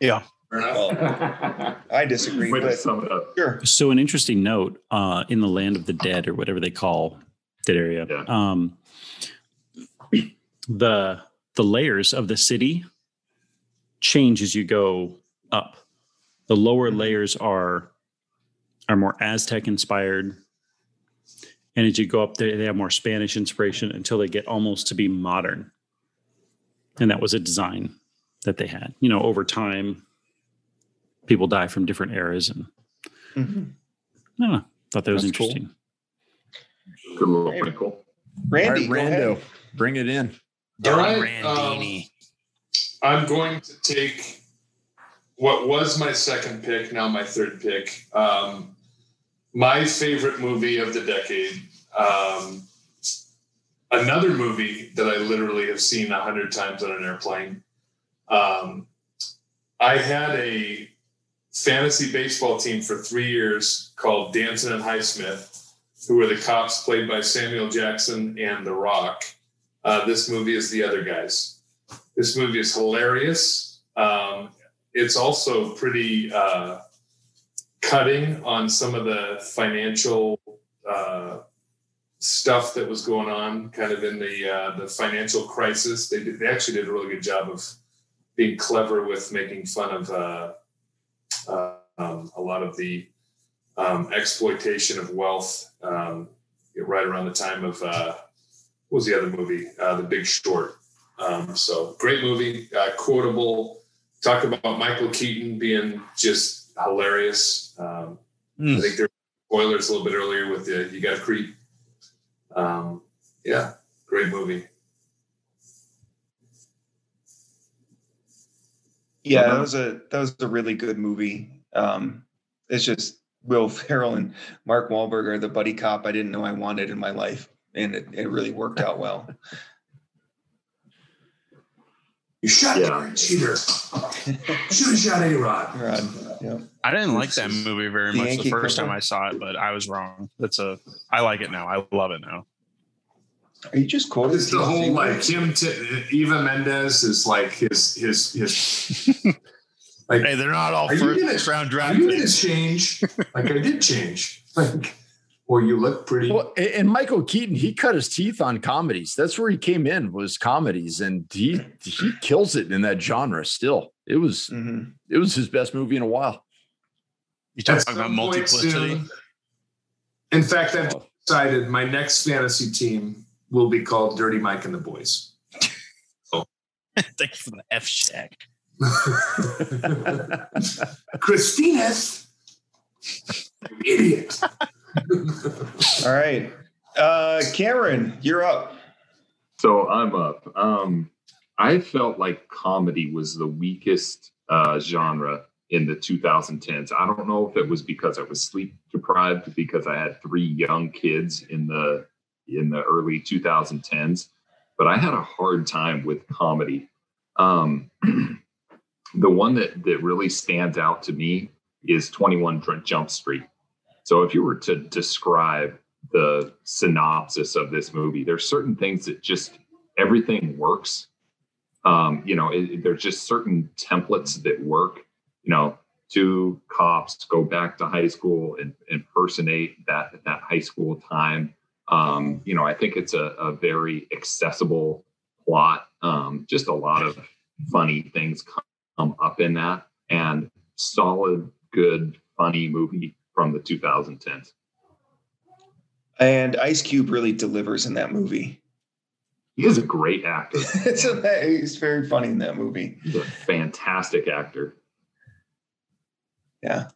Yeah. Fair enough. Well, I disagree, Way to but sum it up. sure. So an interesting note uh, in the land of the dead or whatever they call that area. Yeah. Um, the the layers of the city change as you go up. The lower layers are are more Aztec inspired, and as you go up, they, they have more Spanish inspiration until they get almost to be modern. And that was a design that they had. You know, over time, people die from different eras, and Mhm. I don't know. Thought that was That's cool. interesting. Good little wrinkle. Randy, All right, go ahead. Rando, bring it in. Dylan right, um, Randini. I'm going to take what was my second pick, now my third pick. Um, my favorite movie of the decade. Um, another movie that I literally have seen a hundred times on an airplane. Um, I had a fantasy baseball team for three years called Danson and Highsmith, who were the cops played by Samuel Jackson and The Rock. Uh, this movie is The Other Guys. This movie is hilarious. Um, it's also pretty uh, cutting on some of the financial uh, stuff that was going on, kind of in the uh, the financial crisis. They did, they actually did a really good job of being clever with making fun of uh, uh, um, a lot of the um, exploitation of wealth. Um, right around the time of what was the other movie? Uh, the Big Short. Um, so great movie, uh, quotable. Talk about Michael Keaton being just hilarious. Um, I Mm. think there were spoilers a little bit earlier with the You Got to Creep. Um, yeah, great movie. Yeah, that was a that was a really good movie. Um, it's just Will Ferrell and Mark Wahlberg are the buddy cop I didn't know I wanted in my life, and it, it really worked out well. You shot Yeah. Derek Jeter. Should have shot A Rod. Rod, yeah. I didn't like that movie very The much the Yankee first time I saw it, but I was wrong. That's a. I like it now. I love it now. Are you just quoting? It's the whole like him, to Eva Mendes is like his his his. Like, Hey, they're not all Are you first gonna- round are draft you going to change? Like I did change. Like, well, you look pretty. Well, and Michael Keaton, he cut his teeth on comedies. That's where he came in was comedies, and he he kills it in that genre. Still, it was Mhm. it was his best movie in a while. You At talking about multiplicity? soon- In fact, I've decided my next fantasy team will be called Dirty Mike and the Boys. Oh. Thank you for the F shack. Christina's idiot. All right, uh, Cameron, you're up. So I'm up. Um, I felt like comedy was the weakest uh, genre in the 2010s. I don't know if it was because I was sleep deprived because I had three young kids in the in the early 2010s, but I had a hard time with comedy. Um, the one that that really stands out to me is 21 Jump Street. So if you were to describe the synopsis of this movie, there's certain things that just everything works. Um, you know, it, there's just certain templates that work. You know, two cops go back to high school and impersonate that that high school time. Um, you know, I think it's a, a very accessible plot. Um, just a lot of funny things come up in that, and solid, good, funny movie from the 2010s. And Ice Cube really delivers in that movie. He is a great actor. he's very funny in that movie. He's a fantastic actor. Yeah.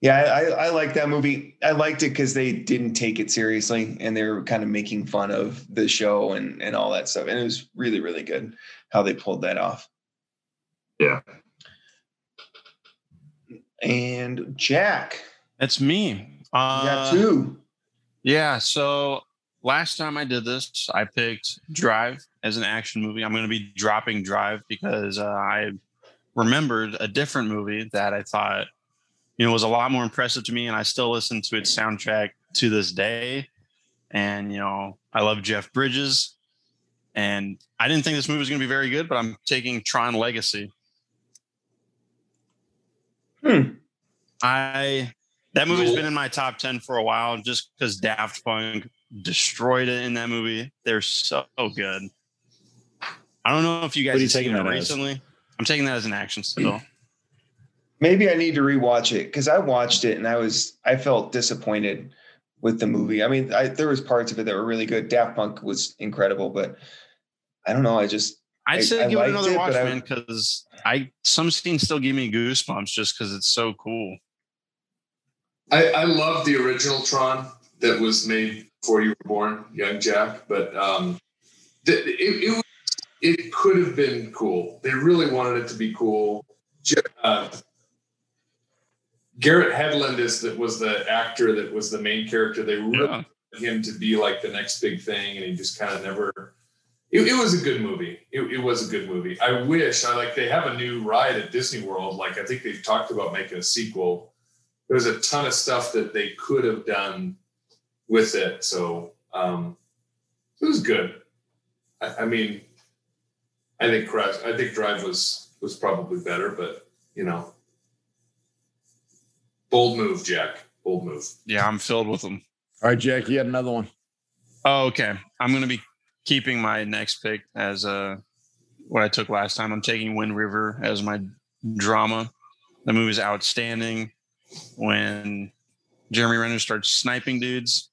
Yeah, I, I like that movie. I liked it because they didn't take it seriously and they were kind of making fun of the show and, and all that stuff. And it was really, really good how they pulled that off. Yeah. And Jack. That's me. Uh, got two. Yeah. So last time I did this, I picked Drive as an action movie. I'm going to be dropping Drive because uh, I remembered a different movie that I thought, you know, was a lot more impressive to me, and I still listen to its soundtrack to this day. And you know, I love Jeff Bridges, and I didn't think this movie was going to be very good, but I'm taking Tron Legacy. Hmm. I that movie's been in my top 10 for a while just because Daft Punk destroyed it in that movie. They're so good. I don't know if you guys What are you have seen taking it that as? recently. I'm taking that as an action still. Maybe I need to rewatch it because I watched it and I was I felt disappointed with the movie. I mean, I, there was parts of it that were really good. Daft Punk was incredible, but I don't know. I just I'd say I give it another it, watch, man, because I some scenes still give me goosebumps just because it's so cool. I, I love the original Tron that was made before you were born, young Jack. But um, th- it, it was- it could have been cool. They really wanted it to be cool. Uh, Garrett Hedlund is that was the actor that was the main character. They really Yeah. wanted him to be like the next big thing, and he just kind of never. It, it was a good movie. It, it was a good movie. I wish I like they have a new ride at Disney World. Like I think they've talked about making a sequel there's a ton of stuff that they could have done with it. So um, it was good. I, I mean, I think Drive, I think Drive was was probably better, but you know, bold move, Jack. Bold move. Yeah, I'm filled with them. All right, Jack, you had another one. Oh, okay. I'm going to be keeping my next pick as uh, what I took last time. I'm taking Wind River as my drama. The movie's outstanding. When Jeremy Renner starts sniping dudes,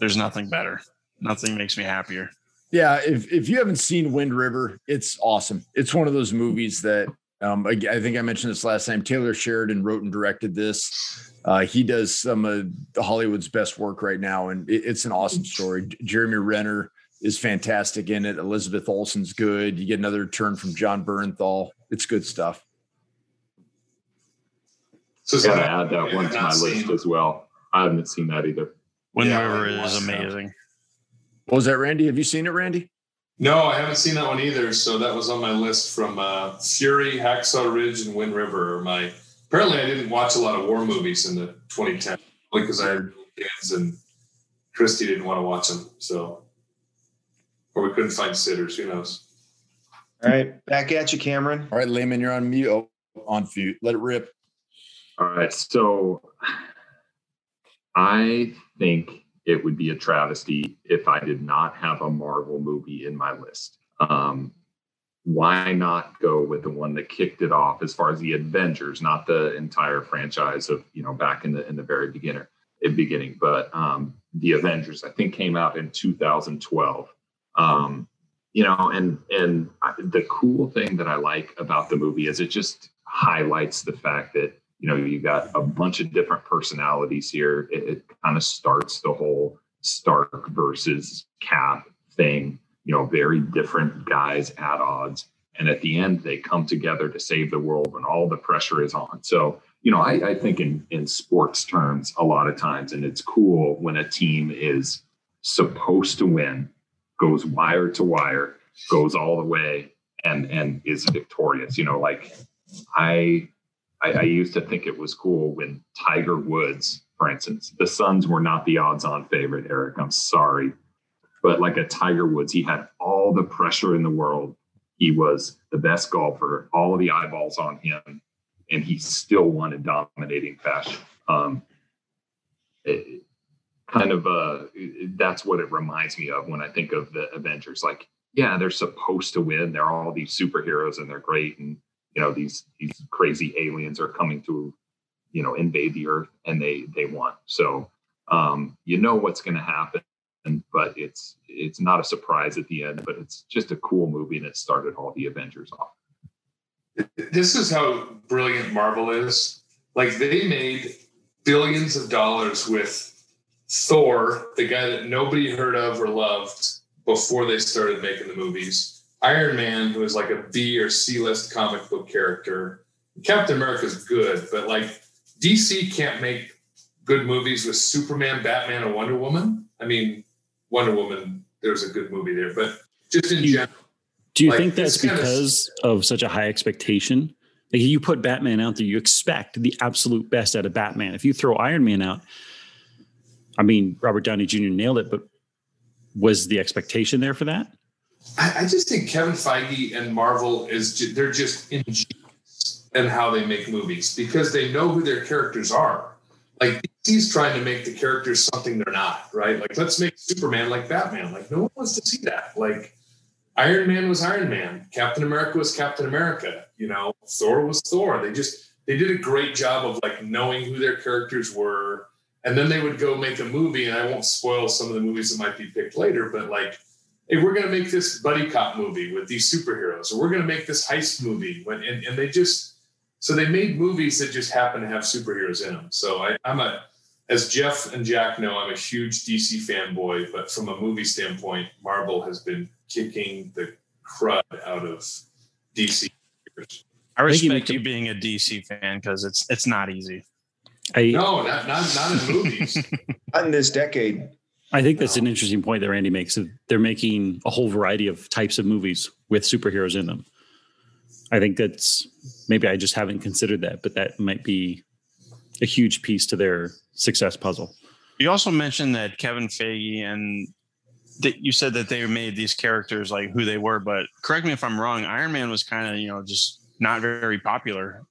there's nothing better. Nothing makes me happier. Yeah, if if you haven't seen Wind River, it's awesome. It's one of those movies that um, I, I think I mentioned this last time. Taylor Sheridan wrote and directed this. Uh, he does some of Hollywood's best work right now, and it, it's an awesome story. Jeremy Renner is fantastic in it. Elizabeth Olsen's good. You get another turn from Jon Bernthal. It's good stuff. So I Gotta add that one to my seen- list as well. I haven't seen that either. Wind Yeah, River is amazing. What was that, Randy? Have you seen it, Randy? No, I haven't seen that one either. So that was on my list from uh, Fury, Hacksaw Ridge, and Wind River. My apparently I didn't watch a lot of war movies in the 2010 because I had kids and Christy didn't want to watch them. So or we couldn't find sitters. Who knows? all right, back at you, Cameron. All right, Layman, you're on mute. Oh, on mute. Let it rip. All right. So I think it would be a travesty if I did not have a Marvel movie in my list. Um, why not go with the one that kicked it off as far as the Avengers, not the entire franchise of, you know, back in the in the very beginner in beginning, but um the Avengers, I think came out in 2012. Um, you know, and and I, the cool thing that I like about the movie is it just highlights the fact that you know you got a bunch of different personalities here. It, it kind of starts the whole stark versus cap thing you know very different guys at odds. And at the end they come together to save the world when all the pressure is on. So you know i, I think in in sports terms a lot of times and it's cool when a team is supposed to win goes wire to wire goes all the way and and is victorious. You know, like I, I I used to think it was cool when Tiger Woods, for instance, the Suns were not the odds-on favorite. Eric, I'm sorry, but like a Tiger Woods, he had all the pressure in the world. He was the best golfer, all of the eyeballs on him, and he still won in dominating fashion. Um, it, kind of uh, that's what it reminds me of when I think of the Avengers. Like, yeah, they're supposed to win. They're all these superheroes and they're great, and you know these these crazy aliens are coming to, you know, invade the Earth, and they they won. So um, you know what's going to happen but it's it's not a surprise at the end but it's just a cool movie and it started all the avengers off this is how brilliant marvel is like they made billions of dollars with thor the guy that nobody heard of or loved before they started making the movies iron man who is like a b or c list comic book character captain america's good but like dc can't make good movies with superman batman and wonder woman i mean Wonder Woman, there's a good movie there, but just in general. Do you like, think that's because of, of such a high expectation? Like you put Batman out there, you expect the absolute best out of Batman. If you throw Iron Man out, I mean, Robert Downey Jr. nailed it, but was the expectation there for that? I, I just think Kevin Feige and Marvel is they're just ingenious in how they make movies because they know who their characters are. Like DC's trying to make the characters something they're not, right? Like let's make Superman like Batman. Like no one wants to see that. Like Iron Man was Iron Man, Captain America was Captain America, you know, Thor was Thor. They just they did a great job of like knowing who their characters were. And then they would go make a movie, and I won't spoil some of the movies that might be picked later, but like, hey, we're gonna make this buddy cop movie with these superheroes, or we're gonna make this heist movie when and, and they just so they made movies that just happen to have superheroes in them. So I, I'm a, as Jeff and Jack know, I'm a huge DC fanboy, but from a movie standpoint, Marvel has been kicking the crud out of DC. I respect you, being a DC fan because it's it's not easy. I, no, not not not in movies. not in this decade. I think that's no. an interesting point that Randy makes. They're making a whole variety of types of movies with superheroes in them. I think that's maybe I just haven't considered that, but that might be a huge piece to their success puzzle. You also mentioned that Kevin Feige and that you said that they made these characters like who they were, but correct me if I'm wrong. Iron Man was kind of you know just not very popular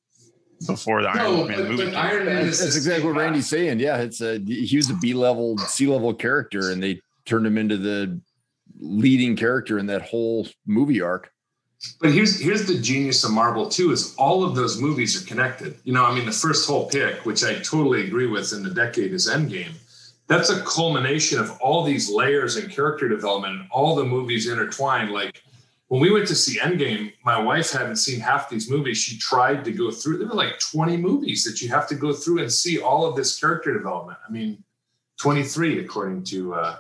before the no, Iron Man but, movie. But Iron Man that's, that's exactly what Randy's saying. Yeah, it's uh, a he was a B level, C level character, and they turned him into the leading character in that whole movie arc. But here's here's the genius of Marvel too is all of those movies are connected. You know, I mean, the first whole pick, which I totally agree with in the decade, is Endgame. That's a culmination of all these layers and character development and all the movies intertwined. Like when we went to see Endgame, my wife hadn't seen half these movies. She tried to go through. There were like 20 movies that you have to go through and see all of this character development. I mean, 23 according to uh,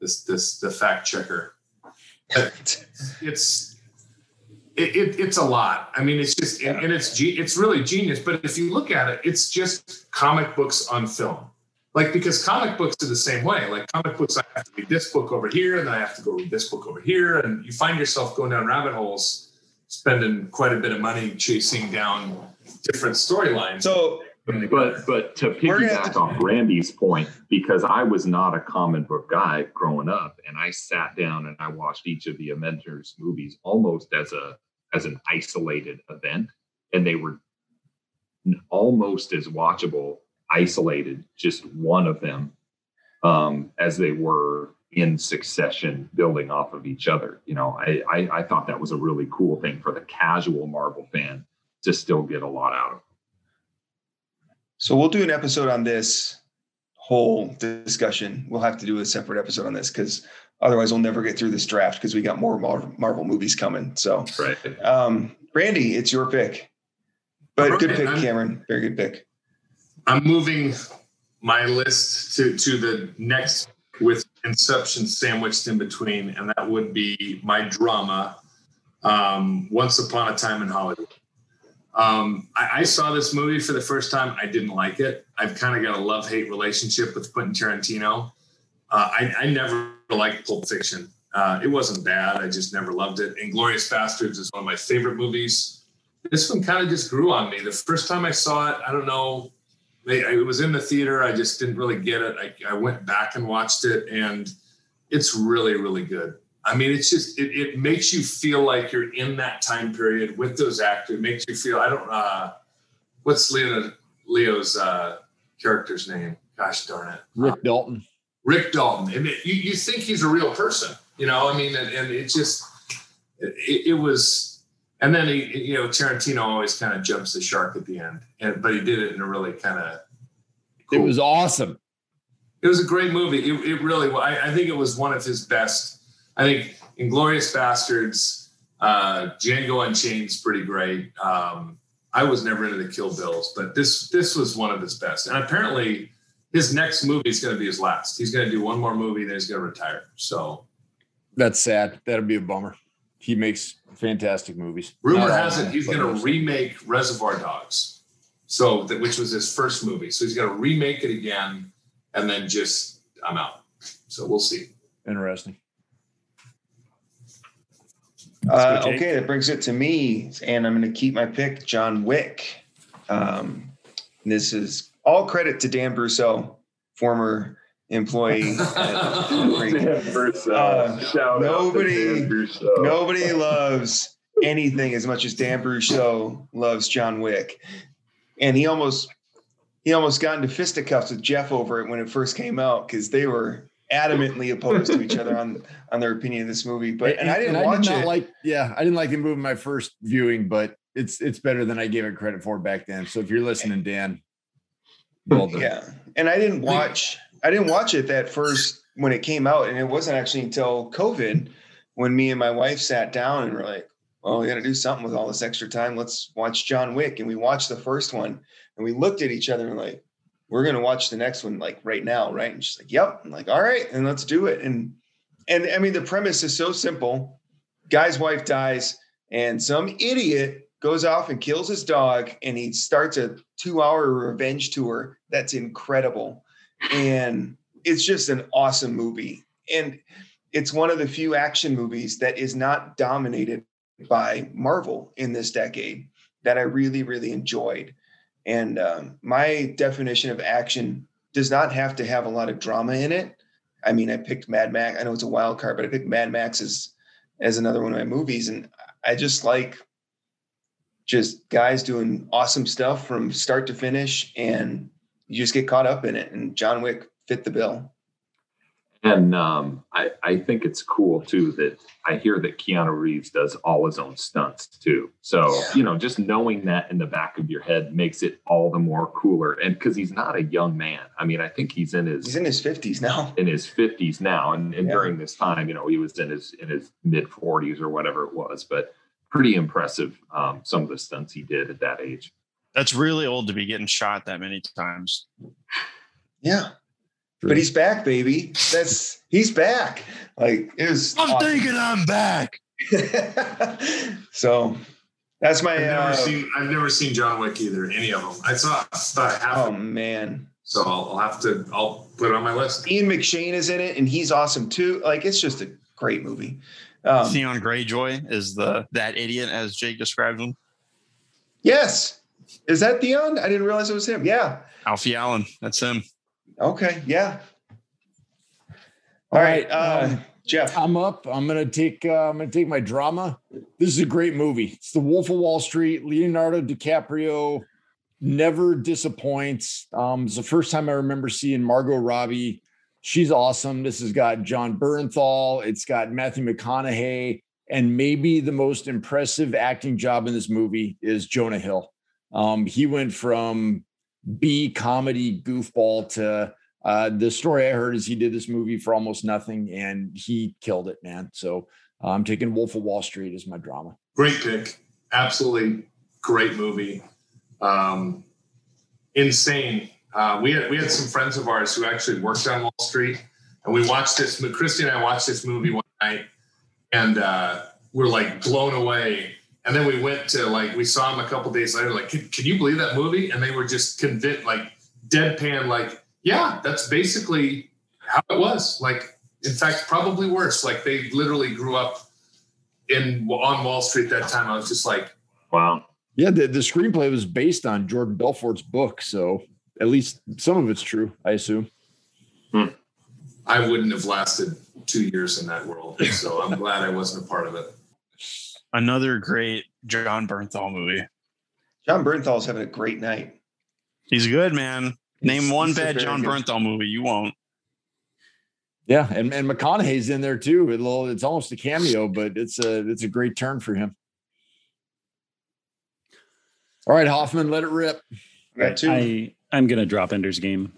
this this the fact checker. it's it, it, it's a lot. I mean, it's just and, and it's it's really genius. But if you look at it, it's just comic books on film. Like because comic books are the same way. Like comic books, I have to read this book over here, and then I have to go read this book over here, and you find yourself going down rabbit holes, spending quite a bit of money chasing down different storylines. So but but to piggyback to- off Randy's point, because I was not a comic book guy growing up, and I sat down and I watched each of the Avengers movies almost as a as an isolated event, and they were almost as watchable isolated, just one of them, um, as they were in succession, building off of each other. You know, I, I I thought that was a really cool thing for the casual Marvel fan to still get a lot out of. So we'll do an episode on this whole discussion. We'll have to do a separate episode on this because otherwise we'll never get through this draft because we got more Marvel, Marvel movies coming. So, right. Um, Randy, it's your pick. But good pick, Cameron. Very good pick. I'm moving my list to to the next with Inception sandwiched in between, and that would be my drama, um, Once Upon a Time in Hollywood. Um, I, I, saw this movie for the first time. I didn't like it. I've kind of got a love hate relationship with Quentin Tarantino. Uh, I, I, never liked Pulp Fiction. Uh, it wasn't bad. I just never loved it. Inglourious Basterds is one of my favorite movies. This one kind of just grew on me. The first time I saw it, I don't know, it was in the theater. I just didn't really get it. I, I went back and watched it, and it's really, really good. I mean, it's just it, it makes you feel like you're in that time period with those actors. It makes you feel I don't uh what's Leo Leo's uh character's name? Gosh darn it. Rick Dalton. Rick Dalton. And it, you, you think he's a real person, you know, I mean, and, and it just it, it was and then he you know Tarantino always kind of jumps the shark at the end. And but he did it in a really kind of cool. It was awesome. It was a great movie. It, it really I, I think it was one of his best I think Inglourious Basterds, uh, Django Unchained is pretty great. Um, I was never into the Kill Bills, but this this was one of his best. And apparently, his next movie is going to be his last. He's going to do one more movie, then he's going to retire. So that's sad. That'd be a bummer. He makes fantastic movies. Rumor Not has it he's going to remake Reservoir Dogs, so that which was his first movie. So he's going to remake it again, and then just I'm out. So we'll see. Interesting. Uh, okay, that brings it to me, and I'm going to keep my pick, John Wick. Um, this is all credit to Dan Brousseau, former employee. At, Dan Brousseau. Uh, nobody, nobody loves anything as much as Dan Brousseau loves John Wick, and he almost he almost got into fisticuffs with Jeff over it when it first came out because they were adamantly opposed to each other on on their opinion of this movie. But and, and I didn't and watch I did it. Like, yeah, I didn't like the movie my first viewing, but it's it's better than I gave it credit for back then. So if you're listening, Dan, well done. Yeah, and I didn't watch I didn't watch it that first when it came out, and it wasn't actually until COVID when me and my wife sat down and were like, "Well, we got to do something with all this extra time. Let's watch John Wick." And we watched the first one, and we looked at each other and like, we're to watch the next one like right now, right? And she's like, yep. I'm like, all right, and let's do it. And and I mean, the premise is so simple. Guy's wife dies, and some idiot goes off and kills his dog, and he starts a two-hour revenge tour. That's incredible, and it's just an awesome movie. And it's one of the few action movies that is not dominated by Marvel in this decade that I really, really enjoyed. And um, my definition of action does not have to have a lot of drama in it. I mean, I picked Mad Max. I know it's a wild card, but I picked Mad Max as as another one of my movies, and I just like just guys doing awesome stuff from start to finish, and you just get caught up in it. And John Wick fit the bill. And um, I, I think it's cool too that I hear that Keanu Reeves does all his own stunts too. So, yeah. you know, just knowing that in the back of your head makes it all the more cooler. And because he's not a young man. I mean, I think he's in his he's in his fifties now. In his fifties now. And, and yeah. during this time, you know, he was in his in his mid forties or whatever it was. But pretty impressive um, some of the stunts he did at that age. That's really old to be getting shot that many times. Yeah. But he's back, baby. That's he's back. Like it was. I'm awesome. thinking I'm back. so that's my. I've never, uh, seen, I've never seen John Wick either. Any of them. I saw about half. Oh man. So I'll, I'll, have to. I'll put it on my list. Ian McShane is in it, and he's awesome too. Like it's just a great movie. Um, Theon Greyjoy is the that idiot as Jake described him. Yes, is that Theon? I didn't realize it was him. Yeah, Alfie Allen. That's him. Okay. Yeah. All right, uh, um, Jeff. I'm up. I'm gonna take. Uh, I'm gonna take my drama. This is a great movie. It's The Wolf of Wall Street. Leonardo DiCaprio never disappoints. Um, it's the first time I remember seeing Margot Robbie. She's awesome. This has got Jon Bernthal. It's got Matthew McConaughey, and maybe the most impressive acting job in this movie is Jonah Hill. Um, he went from B comedy goofball to uh, the story I heard is he did this movie for almost nothing and he killed it, man. So uh, I'm taking Wolf of Wall Street as my drama. Great pick. Absolutely great movie. Um, insane. Uh, we had we had some friends of ours who actually worked on Wall Street, and we watched this. Christy and I watched this movie one night, and uh, we're like blown away and then we went to like we saw them a couple days later. Like, can, can you believe that movie? And they were just convinced, like deadpan, like, yeah, that's basically how it was. Like, In fact, probably worse. Like they literally grew up in on Wall Street that time. I was just like, Wow. Yeah, the, the screenplay was based on Jordan Belfort's book, so at least some of it's true, I assume. Hmm. I wouldn't have lasted two years in that world. So I'm glad I wasn't a part of it. Another great Jon Bernthal movie. Jon Bernthal's having a great night. He's good, man. Name He's- one he's bad Jon good- Bernthal movie. You won't. Yeah, and, and McConaughey's in there too. It'll, it's almost a cameo, but it's a it's a great turn for him. All right, Hoffman, let it rip. Right, I, I'm gonna drop Ender's Game.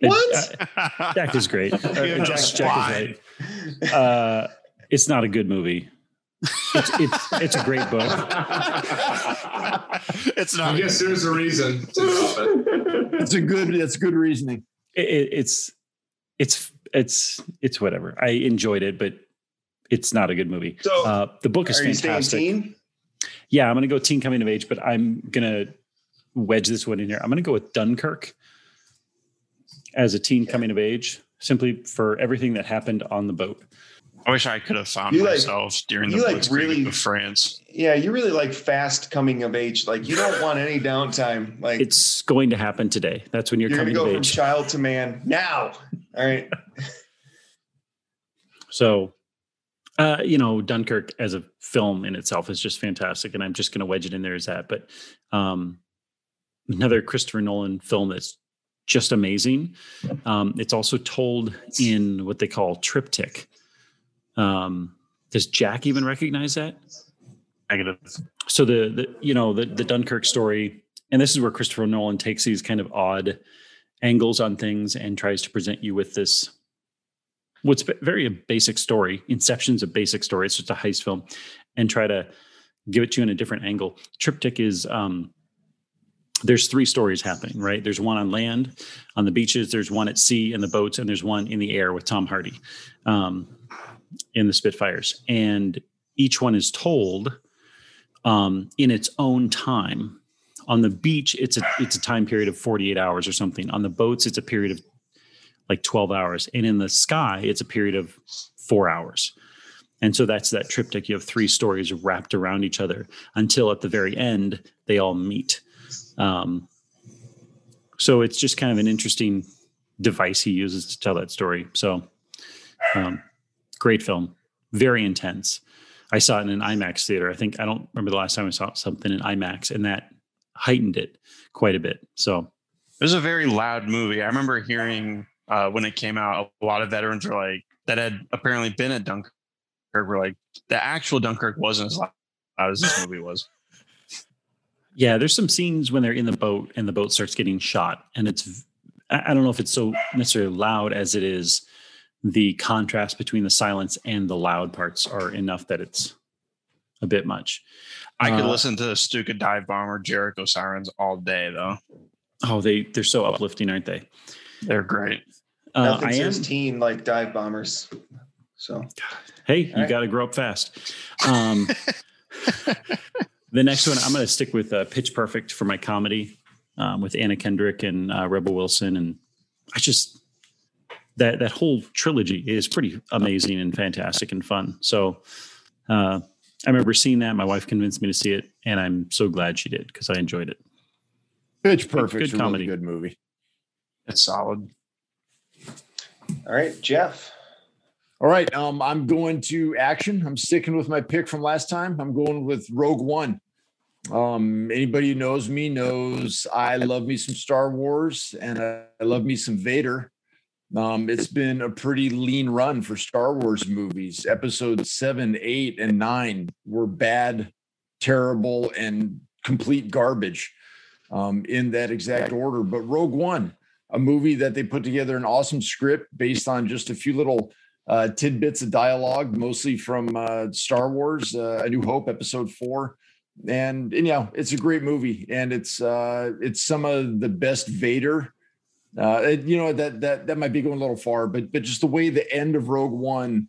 It- What? uh, Jack is great. Uh, Jack, Jack why? is right. Uh, it's not a good movie. It's it's, it's a great book. it's not. I guess there's a reason to it. It's a good it's good reasoning. It, it- it's it's it's it's whatever. I enjoyed it, but it's not a good movie. So, Uh, the book is Are you fantastic. teen? Yeah, I'm gonna go teen coming of age, but I'm gonna wedge this one in here. I'm gonna go with Dunkirk as a teen coming of age, simply for everything that happened on the boat. I wish I could have found You like- myself during the you like really- of France. Yeah, you really like fast coming of age. Like you don't want any downtime. Like It's going to happen today. That's when you're, you're, gonna coming go of from age. child to man now. All right. So, uh, you know, Dunkirk as a film in itself is just fantastic, and I'm just going to wedge it in there as that. But um, another Christopher Nolan film that's just amazing. Um, it's also told in what they call triptych. Um, does Jack even recognize that? Negative. so the, the you know the the Dunkirk story, and this is where Christopher Nolan takes these kind of odd angles on things and tries to present you with this what's very a basic story. Inception's a basic story. It's just a heist film, and try to give it to you in a different angle. Triptych is um, there's three stories happening, right? There's one on land, on the beaches. There's one at sea in the boats, and there's one in the air with Tom Hardy um, in the Spitfires. And each one is told um, in its own time. On the beach, it's a it's a time period of 48 hours or something. On the boats, it's a period of like 12 hours. And in the sky, it's a period of four hours. And so that's that triptych. You have three stories wrapped around each other until at the very end, they all meet. Um, so it's just kind of an interesting device he uses to tell that story. So um, great film, very intense. I saw it in an IMAX theater. I think I don't remember the last time I saw something in IMAX, and that heightened it quite a bit. So It was a very loud movie. I remember hearing uh, when it came out, a lot of veterans were like, that had apparently been at Dunkirk, were like, the actual Dunkirk wasn't as loud as this movie was. yeah, there's some scenes when they're in the boat and the boat starts getting shot, and it's I I don't know if it's so necessarily loud as it is the contrast between the silence and the loud parts are enough that it's a bit much. I could Uh, listen to Stuka Dive Bomber, Jericho Sirens all day, though. Oh, they they're so uplifting, aren't they? They're great. Uh, Nothing I am. teen like dive bombers. So Hey, you right. got to grow up fast. Um, the next one, I'm going to stick with uh, Pitch Perfect for my comedy um, with Anna Kendrick and uh, Rebel Wilson, and I just that that whole trilogy is pretty amazing and fantastic and fun. So uh, I remember seeing that. My wife convinced me to see it, and I'm so glad she did because I enjoyed it. Pitch Perfect, good a comedy. really good movie. It's solid. all right, Jeff. All right, um, I'm going to action. I'm sticking with my pick from last time. I'm going with Rogue One. Um, anybody who knows me knows I love me some Star Wars and I, I love me some Vader. Um, it's been a pretty lean run for Star Wars movies. Episodes seven, eight, and nine were bad, terrible, and complete garbage um, in that exact order. But Rogue One, a movie that they put together an awesome script based on just a few little uh, tidbits of dialogue, mostly from uh, Star Wars, uh, A New Hope, Episode Four, and and yeah, it's a great movie, and it's uh, it's some of the best Vader. Uh, it- you know that that that might be going a little far, but but just the way the end of Rogue One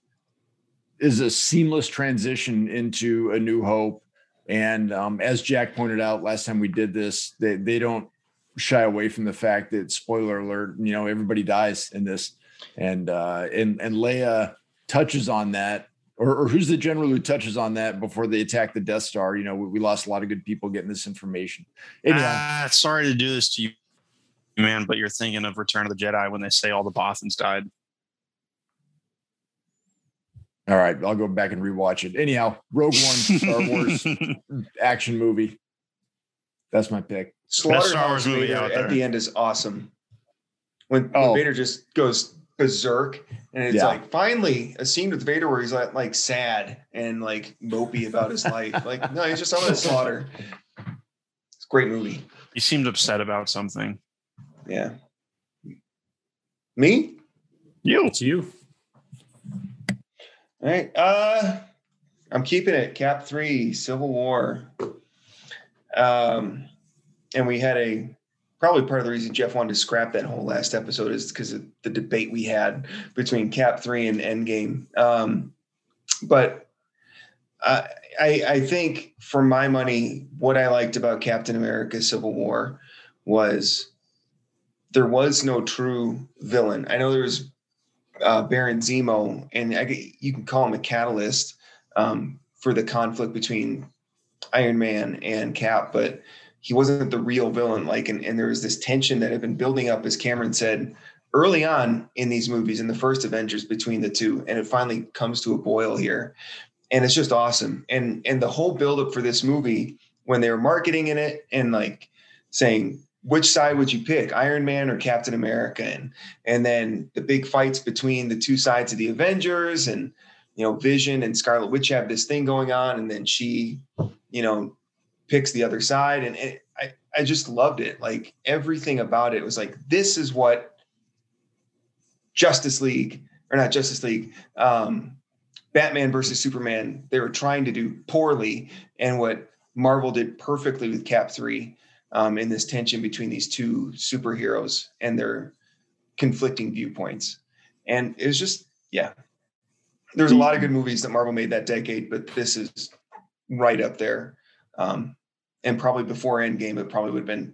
is a seamless transition into A New Hope, and um, as Jack pointed out last time we did this, they they don't shy away from the fact that spoiler alert, you know everybody dies in this. and uh, and and Leia touches on that, or, or who's the general who touches on that before they attack the Death Star? You know, we, we lost a lot of good people getting this information. Anyhow, Ah, sorry to do this to you, man, but you're thinking of Return of the Jedi when they say all the Bothans died. all right, I'll go back and rewatch it. Anyhow, Rogue One, Star Wars action movie. That's my pick. Star Wars Slaughterhouse movie Vader out at the end is awesome. When, when Oh. Vader just goes berserk, and it's Yeah. like finally a scene with Vader where he's like, like sad and like mopey about his life. Like, no, he's just on the slaughter. It's a great movie. he seemed upset about something. Yeah. Me? You. It's you. All right. Uh I'm keeping it. Cap three, Civil War. Um and we had a probably part of the reason Jeff wanted to scrap that whole last episode is because of the debate we had between Cap three and Endgame. Um but I I I think for my money, what I liked about Captain America Civil War was there was no true villain. I know there was uh, Baron Zemo, and I, you can call him a catalyst um, for the conflict between Iron Man and Cap, but he wasn't the real villain. Like, and, and there was this tension that had been building up, as Cameron said early on in these movies, in the first Avengers, between the two, and it finally comes to a boil here, and it's just awesome. And and the whole buildup for this movie when they were marketing in it and like saying which side would you pick, Iron Man or Captain America, and and then the big fights between the two sides of the Avengers and you know Vision and Scarlet Witch have this thing going on and then she you know picks the other side. And it, I I just loved it. Like everything about it was like this is what Justice League or not Justice League um Batman versus Superman they were trying to do poorly and what Marvel did perfectly with Cap 3 um, in this tension between these two superheroes and their conflicting viewpoints. And it was just, yeah. There's a lot of good movies that Marvel made that decade, but this is right up there. Um, and probably before Endgame, it probably would have been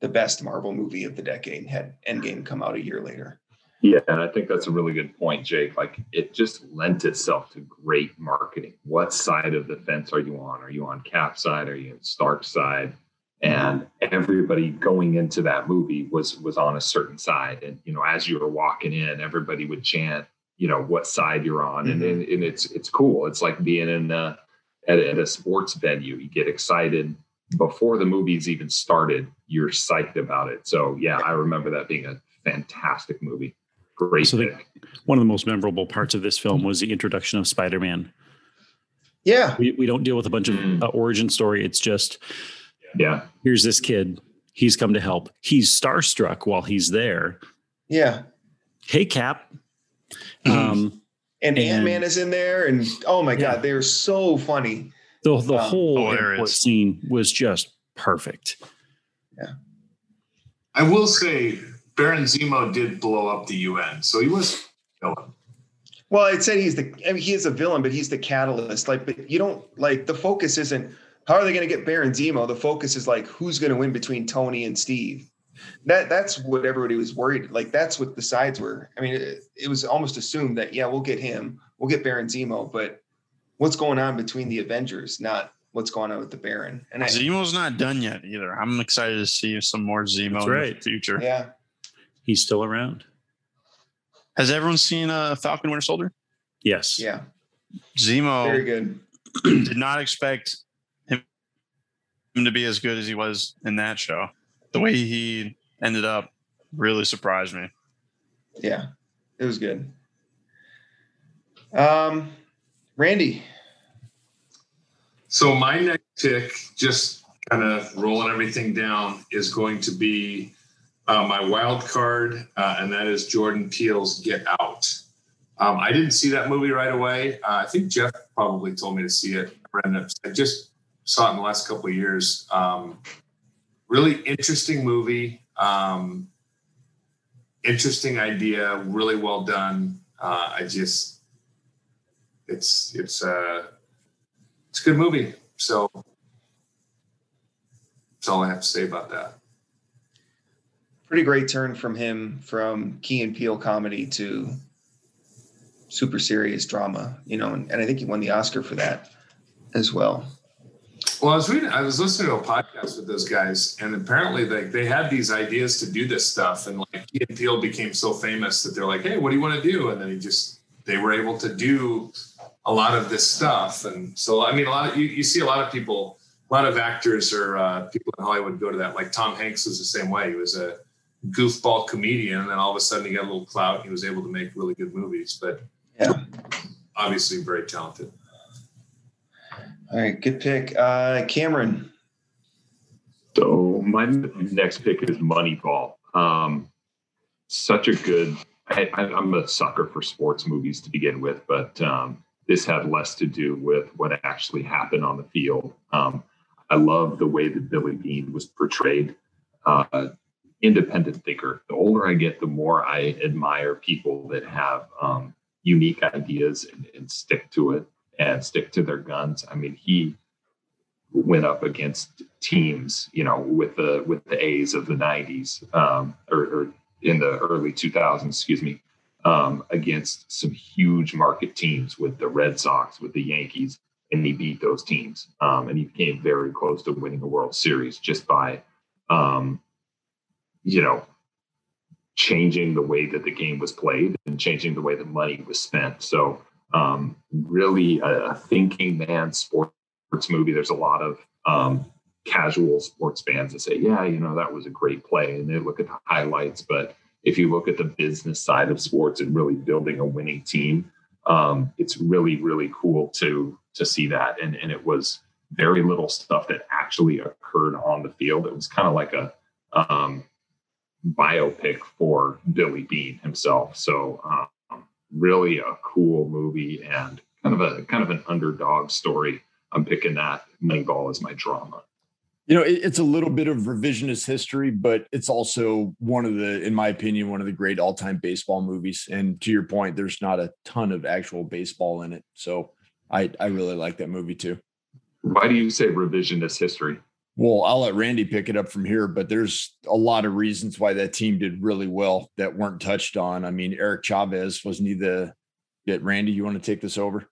the best Marvel movie of the decade had Endgame come out a year later. Yeah, and I think that's a really good point, Jake. Like it just lent itself to great marketing. What side of the fence are you on? Are you on Cap side? Are you on Stark side? And everybody going into that movie was was on a certain side. And you know, as you were walking in, everybody would chant, you know, what side you're on. And, and and it's it's cool. It's like being in a, at, at a sports venue. You get excited before the movie's even started. You're psyched about it. So yeah, I remember that being a fantastic movie. Great So the- pick. One of the most memorable parts of this film was the introduction of Spider-Man. Yeah. We, we don't deal with a bunch of Mm. uh, origin story. It's just yeah. here's this kid. He's come to help. He's starstruck while he's there. Yeah. Hey, Cap. Um, And, And- Ant Man is in there. And oh my Yeah. God, they're so funny. the the Um, whole airport scene was just perfect. Yeah. I will say Baron Zemo did blow up the UN, so he was villain. Well, I'd say he's the I mean, he is a villain, but he's the catalyst. Like, but you don't like the focus isn't how are they going to get Baron Zemo? The focus is like who's going to win between Tony and Steve. That that's what everybody was worried. Like that's what the sides were. I mean, it, it was almost assumed that yeah, we'll get him, we'll get Baron Zemo, but what's going on between the Avengers, not what's going on with the Baron. And I, Zemo's not done yet either. I'm excited to see some more Zemo That's in right. the future. yeah, He's still around. Has everyone seen uh, Falcon Winter Soldier? Yes. yeah, Zemo very good. did not expect him, him to be as good as he was in that show. The way he ended up really surprised me. Yeah, it was good. Um, Randy, So my next pick, just kind of rolling everything down, is going to be uh, my wild card, uh, and that is Jordan Peele's Get Out. Um, I didn't see that movie right away. Uh, I think Jeff probably told me to see it. Brenda, I just saw it in the last couple of years. Um, really interesting movie. Um, interesting idea. Really well done. Uh, I just, it's it's uh, it's a good movie. So that's all I have to say about that. pretty great turn from him from Key and Peele comedy to super serious drama, you know, and, and I think he won the Oscar for that as well. Well, I was reading, I was listening to a podcast with those guys, and apparently they, they had these ideas to do this stuff. And like Key and Peele became so famous that they're like, hey, what do you want to do? And then he just, they were able to do a lot of this stuff. And so, I mean, a lot of, you, you see a lot of people, a lot of actors or uh, people in Hollywood go to that. Like Tom Hanks was the same way. He was a goofball comedian, and then all of a sudden he got a little clout. And he was able to make really good movies, but Yeah. obviously very talented. All right, good pick. Uh, Cameron. So my next pick is Moneyball. Um, such a good. I, I'm a sucker for sports movies to begin with, but um, this had less to do with what actually happened on the field. Um, I love the way that Billy Beane was portrayed. Uh, independent thinker. The older I get, the more I admire people that have um, unique ideas and, and stick to it and stick to their guns. I mean, he went up against teams, you know, with the with the A's of the '90s um, or, or in the early 2000s, excuse me, um, against some huge market teams with the Red Sox, with the Yankees, and he beat those teams. Um, and he came very close to winning a World Series just by, um, you know, changing the way that the game was played and changing the way the money was spent. So, um, really, a, a thinking man sports movie. There's a lot of um, casual sports fans that say, "Yeah, you know, that was a great play," and they look at the highlights. But if you look at the business side of sports and really building a winning team, um, it's really, really cool to to see that. And and it was very little stuff that actually occurred on the field. It was kind of like a um, biopic for Billy Beane himself. So um, really a cool movie and kind of a kind of an underdog story. I'm picking that Moneyball as my drama. You know, it, it's a little bit of revisionist history, but it's also one of the, in my opinion, one of the great all-time baseball movies. And to your point, there's not a ton of actual baseball in it, so I I really like that movie too. Why do you say revisionist history? Well, I'll let Randy pick it up from here, but there's a lot of reasons why that team did really well that weren't touched on. I mean, Eric Chavez wasn't he the? Yeah, Randy, you want to take this over?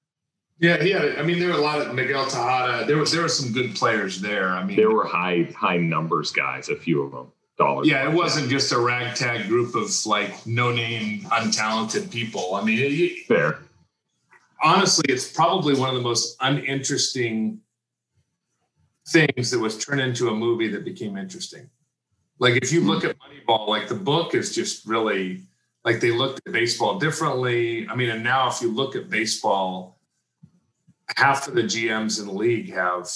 Yeah, yeah. I mean, there were a lot of Miguel Tejada. There was there were some good players there. I mean, There were high high numbers guys, a few of them. Dollars. yeah, it wasn't just a ragtag group of like no name, untalented people. I mean, it, it- fair. honestly, it's probably one of the most uninteresting things that was turned into a movie that became interesting. Like if you look hmm. at Moneyball, like the book is just really like they looked at baseball differently. I mean, and now if you look at baseball, half of the GMs in the league have,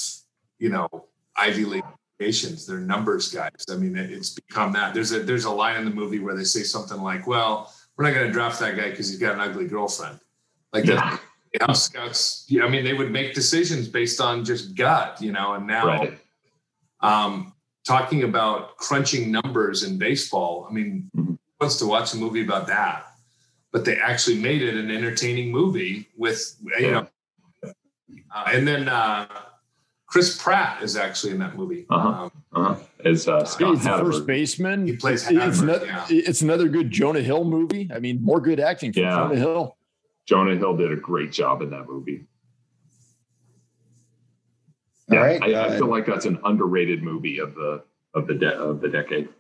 you know, Ivy League educations. They're numbers guys. I mean, it's become that. There's a there's a line in the movie where they say something like, "Well, we're not going to draft that guy because he's got an ugly girlfriend." Like that. Yeah. House scouts. Yeah, I mean, they would make decisions based on just gut, you know. And now, Right. um, talking about crunching numbers in baseball. I mean, Mhm. who wants to watch a movie about that? But they actually made it an entertaining movie with, you know, uh, and then uh, Chris Pratt is actually in that movie. Uh-huh. Um, Uh-huh. As uh, Scott He's the first baseman. He plays It's, it's, not- yeah. it's another good Jonah Hill movie. I mean, more good acting from Yeah. Jonah Hill. Jonah Hill did a great job in that movie. All Yeah, right. I, I uh, feel like that's an underrated movie of the of the de- of the decade.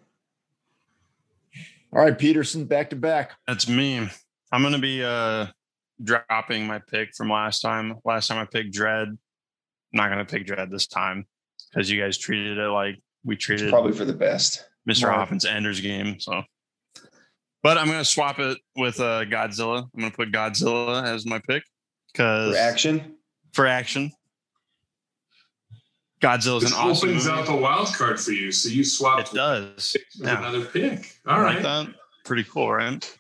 All right, Peterson, back to back. That's me. I'm gonna be uh dropping my pick from last time. Last time I picked Dread. I'm not gonna pick Dread this time because you guys treated it like we treated probably for the best. Mr. More- Hoffman's Ender's Game. So, but I'm gonna swap it with uh, Godzilla. I'm gonna put Godzilla as my pick because For action. for action. Godzilla's this an awesome opens movie. up a wild card for you. So you swap. It does. with Yeah. another pick. All right. Like that? Pretty cool, right?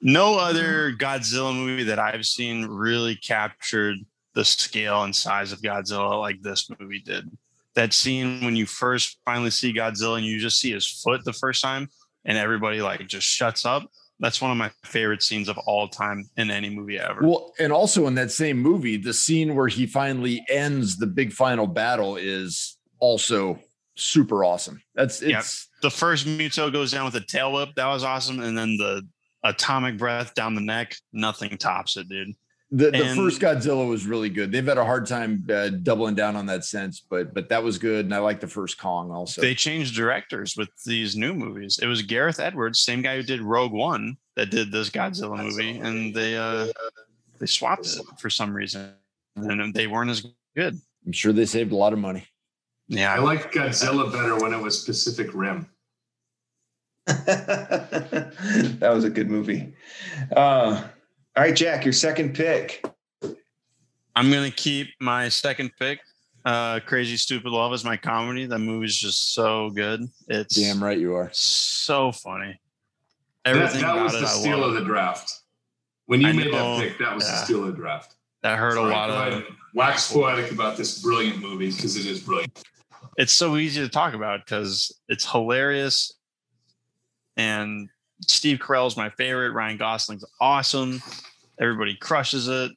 No other Godzilla movie that I've seen really captured the scale and size of Godzilla like this movie did. That scene when you first finally see Godzilla and you just see his foot the first time and everybody like just shuts up. That's one of my favorite scenes of all time in any movie ever. Well, and also in that same movie, the scene where he finally ends the big final battle is also super awesome. That's Yeah. it's The first Muto goes down with a tail whip. That was awesome. And then the atomic breath down the neck. Nothing tops it, dude. The, the and- first Godzilla was really good. They've had a hard time uh, doubling down on that sense, but but that was good, and I like the first Kong also. They changed directors with these new movies. It was Gareth Edwards, same guy who did Rogue One, that did this Godzilla movie, and they uh they swapped it for some reason, and they weren't as good. I'm sure they saved a lot of money. Yeah, I liked Godzilla better when it was Pacific Rim. that was a good movie. Uh, all right, Jack, your second pick. I'm gonna keep my second pick. Uh, Crazy Stupid Love is my comedy. That movie's just so good. It's Damn right you are. so funny. That, Everything that about was the I steal of the draft. When you I made know, that pick, that was the steal of the draft. that hurt a lot of. ahead wax poetic about this brilliant movie because it is brilliant. it's so easy to talk about because it's hilarious and steve carell's my favorite. Ryan gosling's awesome. Everybody crushes it.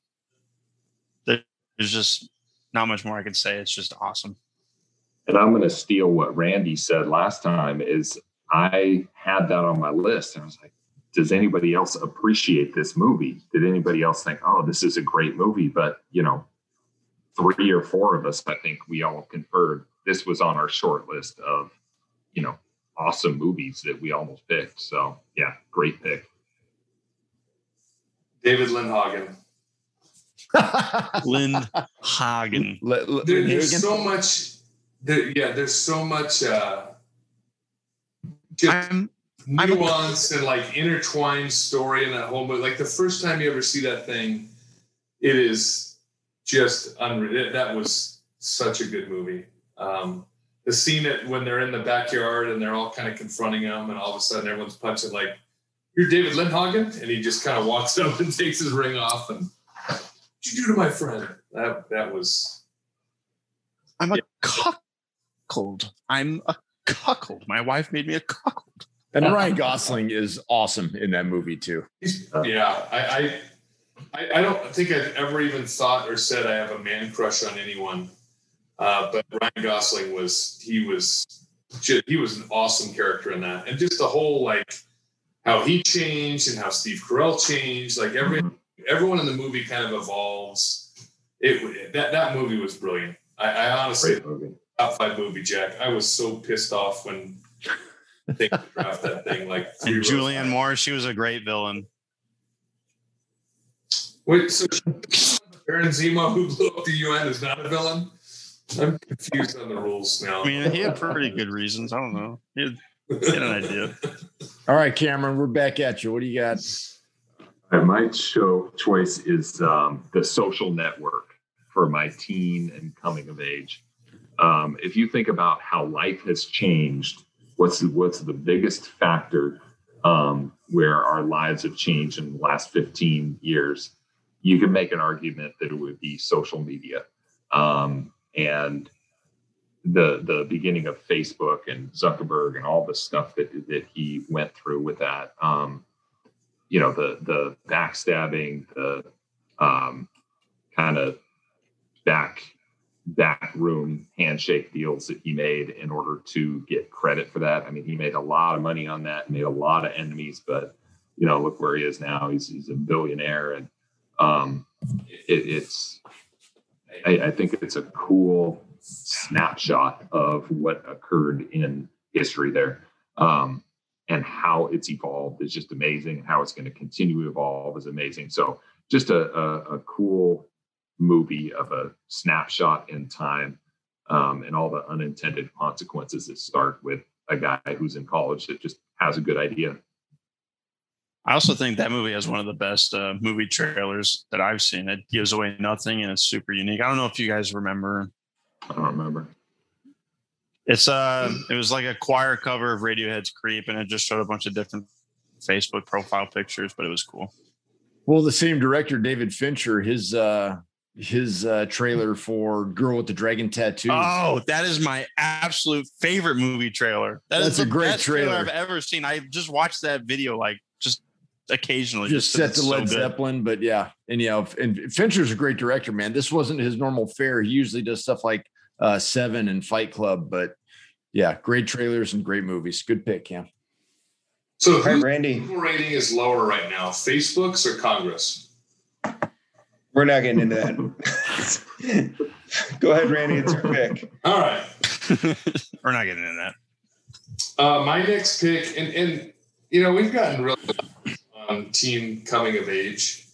There's just not much more i can say. It's just awesome. And I'm going to steal what Randy said last time is I had that on my list and I was like, does anybody else appreciate this movie? Did anybody else think, oh, this is a great movie? But, you know, three or four of us, I think we all conferred this was on our short list of, you know, awesome movies that we almost picked. So, yeah, great pick. David Lindhagen. lynn hagen Let- let- There, Hagen? there's so much. There, yeah, there's so much. Uh, just i'm I'm a- and like intertwined story in that whole movie. Like the first time you ever see that thing, it is just unreal. That was such a good movie. Um, the scene at when they're in the backyard and they're all kind of confronting him, and all of a sudden everyone's punching like, "You're David Lindhagen," and he just kind of walks up and takes his ring off and, "What'd you do to my friend?" That that was i'm a cuckold i'm a cuckold my wife made me a cuckold and Ryan Gosling is awesome in that movie too. Yeah, I, I, I, I don't think I've ever even thought or said I have a man crush on anyone. Uh, but Ryan Gosling was he was he was an awesome character in that, and just the whole like how he changed and how Steve Carell changed. Like every everyone in the movie kind of evolves. It that that movie was brilliant. I, I honestly top five movie, Jack. I was so pissed off when they draft that thing like and julianne moore she was a great villain Wait, so Baron Zemo, who blew up the UN, is not a villain? I'm confused on the rules now. i mean he had pretty good reasons i don't know he had, he had an idea All right, Cameron, we're back at you. What do you got? My show choice is um, the social network for my teen and coming of age. Um, if you think about how life has changed, what's the, what's the biggest factor um, where our lives have changed in the last 15 years? You can make an argument that it would be social media. Um, and the the beginning of Facebook and Zuckerberg and all the stuff that that he went through with that. Um, you know the the backstabbing, the um, kind of back back room handshake deals that he made in order to get credit for that. I mean, he made a lot of money on that, made a lot of enemies, but you know, look where he is now. He's he's a billionaire, and um, it, it's I, I think it's a cool snapshot of what occurred in history there. Um, and how it's evolved is just amazing. How it's going to continue to evolve is amazing. So just a, a, a cool movie of a snapshot in time um, and all the unintended consequences that start with a guy who's in college that just has a good idea. I also think that movie has one of the best uh, movie trailers that I've seen. It gives away nothing and it's super unique. I don't know if you guys remember. I don't remember. It's uh, it was like a choir cover of Radiohead's "Creep," and it just showed a bunch of different Facebook profile pictures, but it was cool. Well, the same director, David Fincher, his uh his uh trailer for Girl with the Dragon Tattoo. Oh, that is my absolute favorite movie trailer. That is That's a the great best trailer. trailer. I've ever seen. I just watched that video like just occasionally. just set it's to so Led good. Zeppelin, but yeah, and you know, and Fincher's a great director, man. This wasn't his normal fare. He usually does stuff like uh Seven and Fight Club, but Yeah, great trailers and great movies. Good pick, Cam. So All right, whose Randy, rating is lower right now, Facebook's or Congress? we're not getting into that. Go ahead, Randy. It's your pick. All right. We're not getting into that. Uh, my next pick, and and you know we've gotten really on teen coming of age,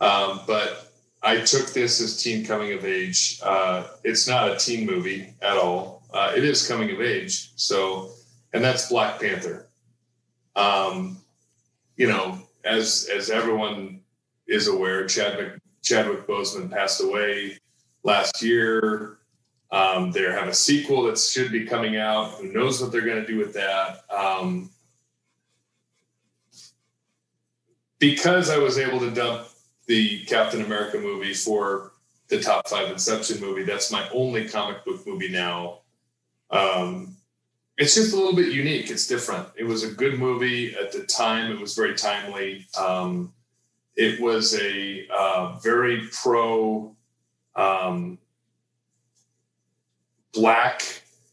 um, but I took this as teen coming of age. Uh, it's not a teen movie at all. Uh, it is coming of age. So, and that's Black Panther. Um, you know, as as everyone is aware, Chadwick Chadwick Boseman passed away last year. Um, they have a sequel that should be coming out. Who knows what they're going to do with that? Um, because I was able to dump the Captain America movie for the top five Inception movie, that's my only comic book movie now. Um, it's just a little bit unique. It's different. It was a good movie at the time. It was very timely. Um, it was a uh, very pro um, black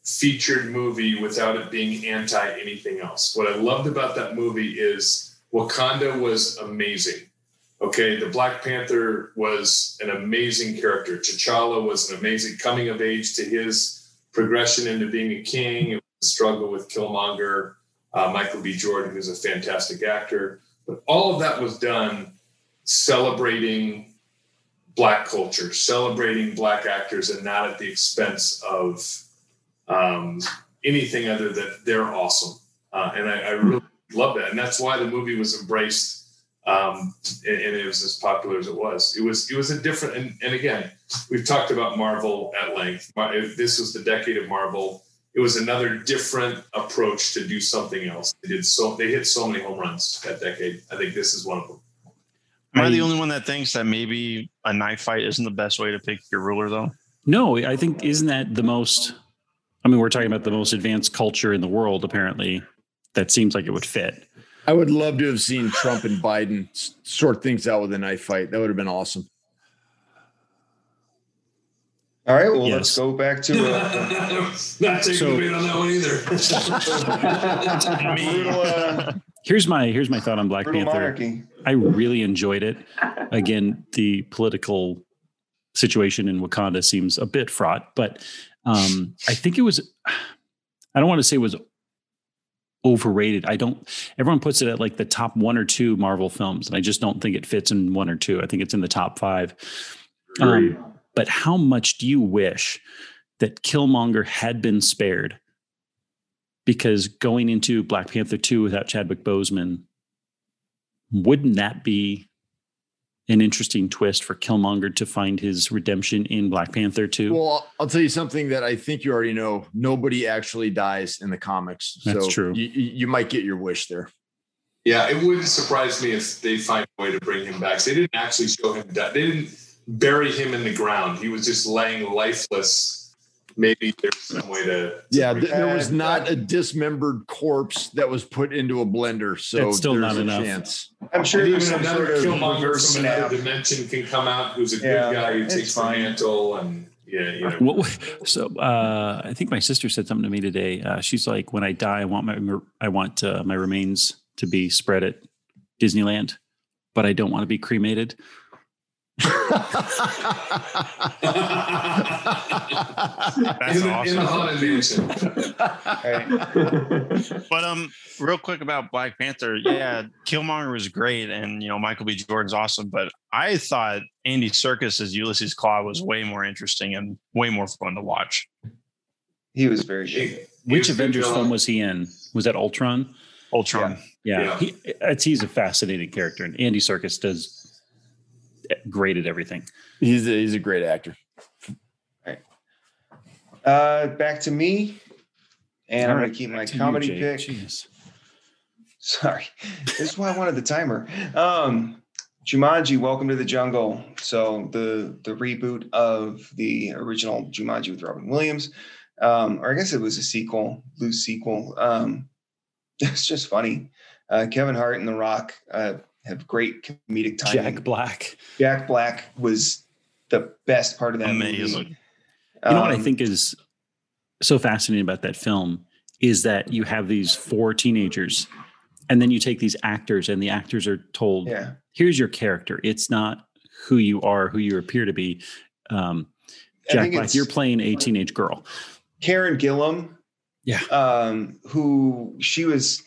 featured movie without it being anti anything else. What I loved about that movie is Wakanda was amazing. Okay, the Black Panther was an amazing character. T'Challa was an amazing coming of age to his progression into being a king. It was a struggle with Killmonger, uh, Michael B. Jordan, who's a fantastic actor. But all of that was done celebrating black culture, celebrating black actors, and not at the expense of um, anything other than they're awesome. Uh, and I, I really love that, and that's why the movie was embraced. Um, and, and it was as popular as it was. It was it was a different. And, and again, we've talked about Marvel at length. If This was the decade of Marvel. It was another different approach to do something else. They did so. They hit so many home runs that decade. I think this is one of them. Am I, I- the only one that thinks that maybe a knife fight isn't the best way to pick your ruler, though? No, I think isn't that the most? I mean, we're talking about the most advanced culture in the world. Apparently, that seems like it would fit. I would love to have seen Trump and Biden sort things out with a knife fight. That would have been awesome. All right, well, Yes. let's go back to uh, Not taking So- the bait on that one either. brutal, uh, Here's my here's my thought on Black brutal Panther. monarchy. I really enjoyed it. Again, the political situation in Wakanda seems a bit fraught, but um, I think it was. I don't want to say it was overrated. I don't. Everyone puts it at like the top one or two Marvel films, and I just don't think it fits in one or two. I think it's in the top five. Um, but how much do you wish that Killmonger had been spared? Because going into Black Panther 2 without Chadwick Boseman, wouldn't that be an interesting twist for Killmonger to find his redemption in Black Panther 2? Well, I'll tell you something that I think you already know. Nobody actually dies in the comics. That's so true. You, you you might get your wish there. Yeah, it wouldn't surprise me if they find a way to bring him back. They didn't actually show him die. They didn't bury him in the ground. He was just laying lifeless. Maybe there's some way to. to Yeah, bring th- there was not a dismembered corpse that was put into a blender. So That's still there's not a enough. chance. I'm sure And there's even some another sort of Killmonger from snap. another dimension can come out who's a Yeah, good guy who takes the mantle and yeah, you know. What, so uh, I think my sister said something to me today. Uh, she's like, "When I die, I want my I want uh, my remains to be spread at Disneyland, but I don't want to be cremated." That's in, the, in the awesome. haunted mansion. Right. But um, real quick about Black Panther, yeah, Killmonger was great, and you know Michael B. Jordan's awesome. But I thought Andy Serkis as Ulysses Klaue was way more interesting and way more fun to watch. He was very good. He- he Which was Avengers film was he in? Was that Ultron? Ultron. Yeah, Yeah. He, it's, he's a fascinating character, and Andy Serkis does great at everything. he's a, he's a great actor. Uh, back to me, and I'm All gonna keep my back to you, comedy Jake. pick. Jeez. Sorry, this is why I wanted the timer. Um, Jumanji: Welcome to the Jungle. So the the reboot of the original Jumanji with Robin Williams, um, or I guess it was a sequel, loose sequel. Um, it's just funny. Uh, Kevin Hart and The Rock uh, have great comedic timing. Jack Black. Jack Black was the best part of that movie. Amazing. You know what I Um, think is so fascinating about that film is that you have these four teenagers and then you take these actors and the actors are told Yeah. here's your character it's not who you are who you appear to be um, jack black you're playing a teenage girl Karen Gillan. Yeah. Um, who she was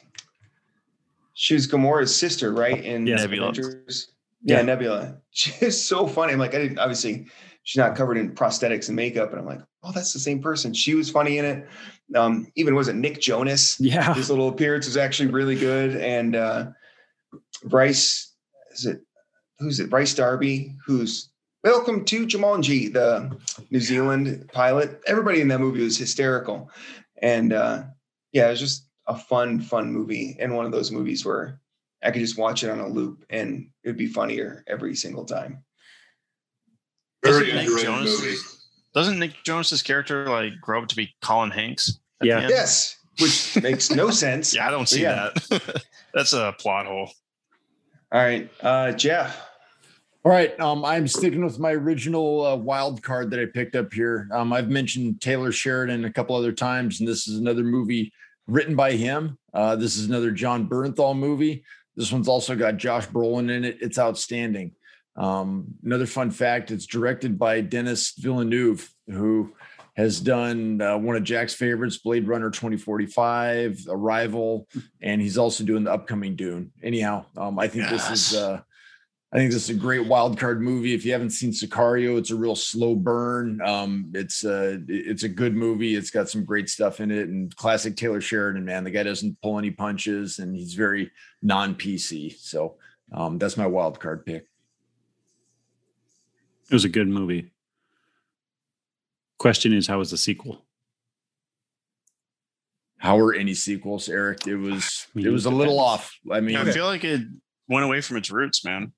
she was Gamora's sister, right? In Yeah. Nebula. Avengers. Yeah, Yeah. Nebula. She's so funny. I'm like, I didn't obviously she's not covered in prosthetics and makeup, and I'm like, oh, that's the same person. She was funny in it. Um, even was it Nick Jonas? yeah His little appearance was actually really good. And uh Bryce, is it who's it? Bryce Darby, who's welcome to Jumanji, the New Zealand pilot. Everybody in that movie was hysterical. And uh yeah, it was just a fun, fun movie. And one of those movies where I could just watch it on a loop and it'd be funnier every single time. Very Doesn't Nick underrated Jonas- movie. Doesn't Nick Jonas's character like grow up to be Colin Hanks? Yeah. Yes, which makes no sense. Yeah, I don't see yeah. that. That's a plot hole. All right. Uh Jeff. All right. Um, I'm sticking with my original uh, wild card that I picked up here. Um, I've mentioned Taylor Sheridan a couple other times, and this is another movie written by him. Uh, this is another Jon Bernthal movie. This one's also got Josh Brolin in it. It's outstanding. Um, another fun fact: it's directed by Denis Villeneuve, who has done uh, one of Jack's favorites, Blade Runner 2045, Arrival, and he's also doing the upcoming Dune. Anyhow, um, I think this is. Uh, I think this is a great wild card movie. If you haven't seen Sicario, it's a real slow burn. Um, it's a it's a good movie. It's got some great stuff in it, and classic Taylor Sheridan. Man, the guy doesn't pull any punches, and he's very non PC. So um, that's my wild card pick. it was a good movie question is how was the sequel How are any sequels, Eric? It was I mean, it was a it little off. I mean, I feel like it went away from its roots, man.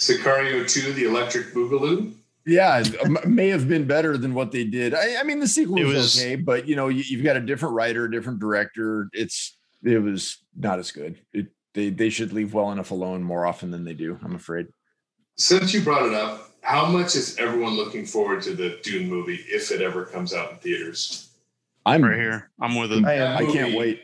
Sicario 2, The Electric Boogaloo. yeah, it um, may have been better than what they did. I, I mean, the sequel was, was- okay, but you know, you, you've got a different writer, a different director. It's it was not as good. It, they they should leave well enough alone more often than they do. I'm afraid. Since you brought it up, how much is everyone looking forward to the Dune movie if it ever comes out in theaters? I'm Right here, I'm with it. I. I can't wait.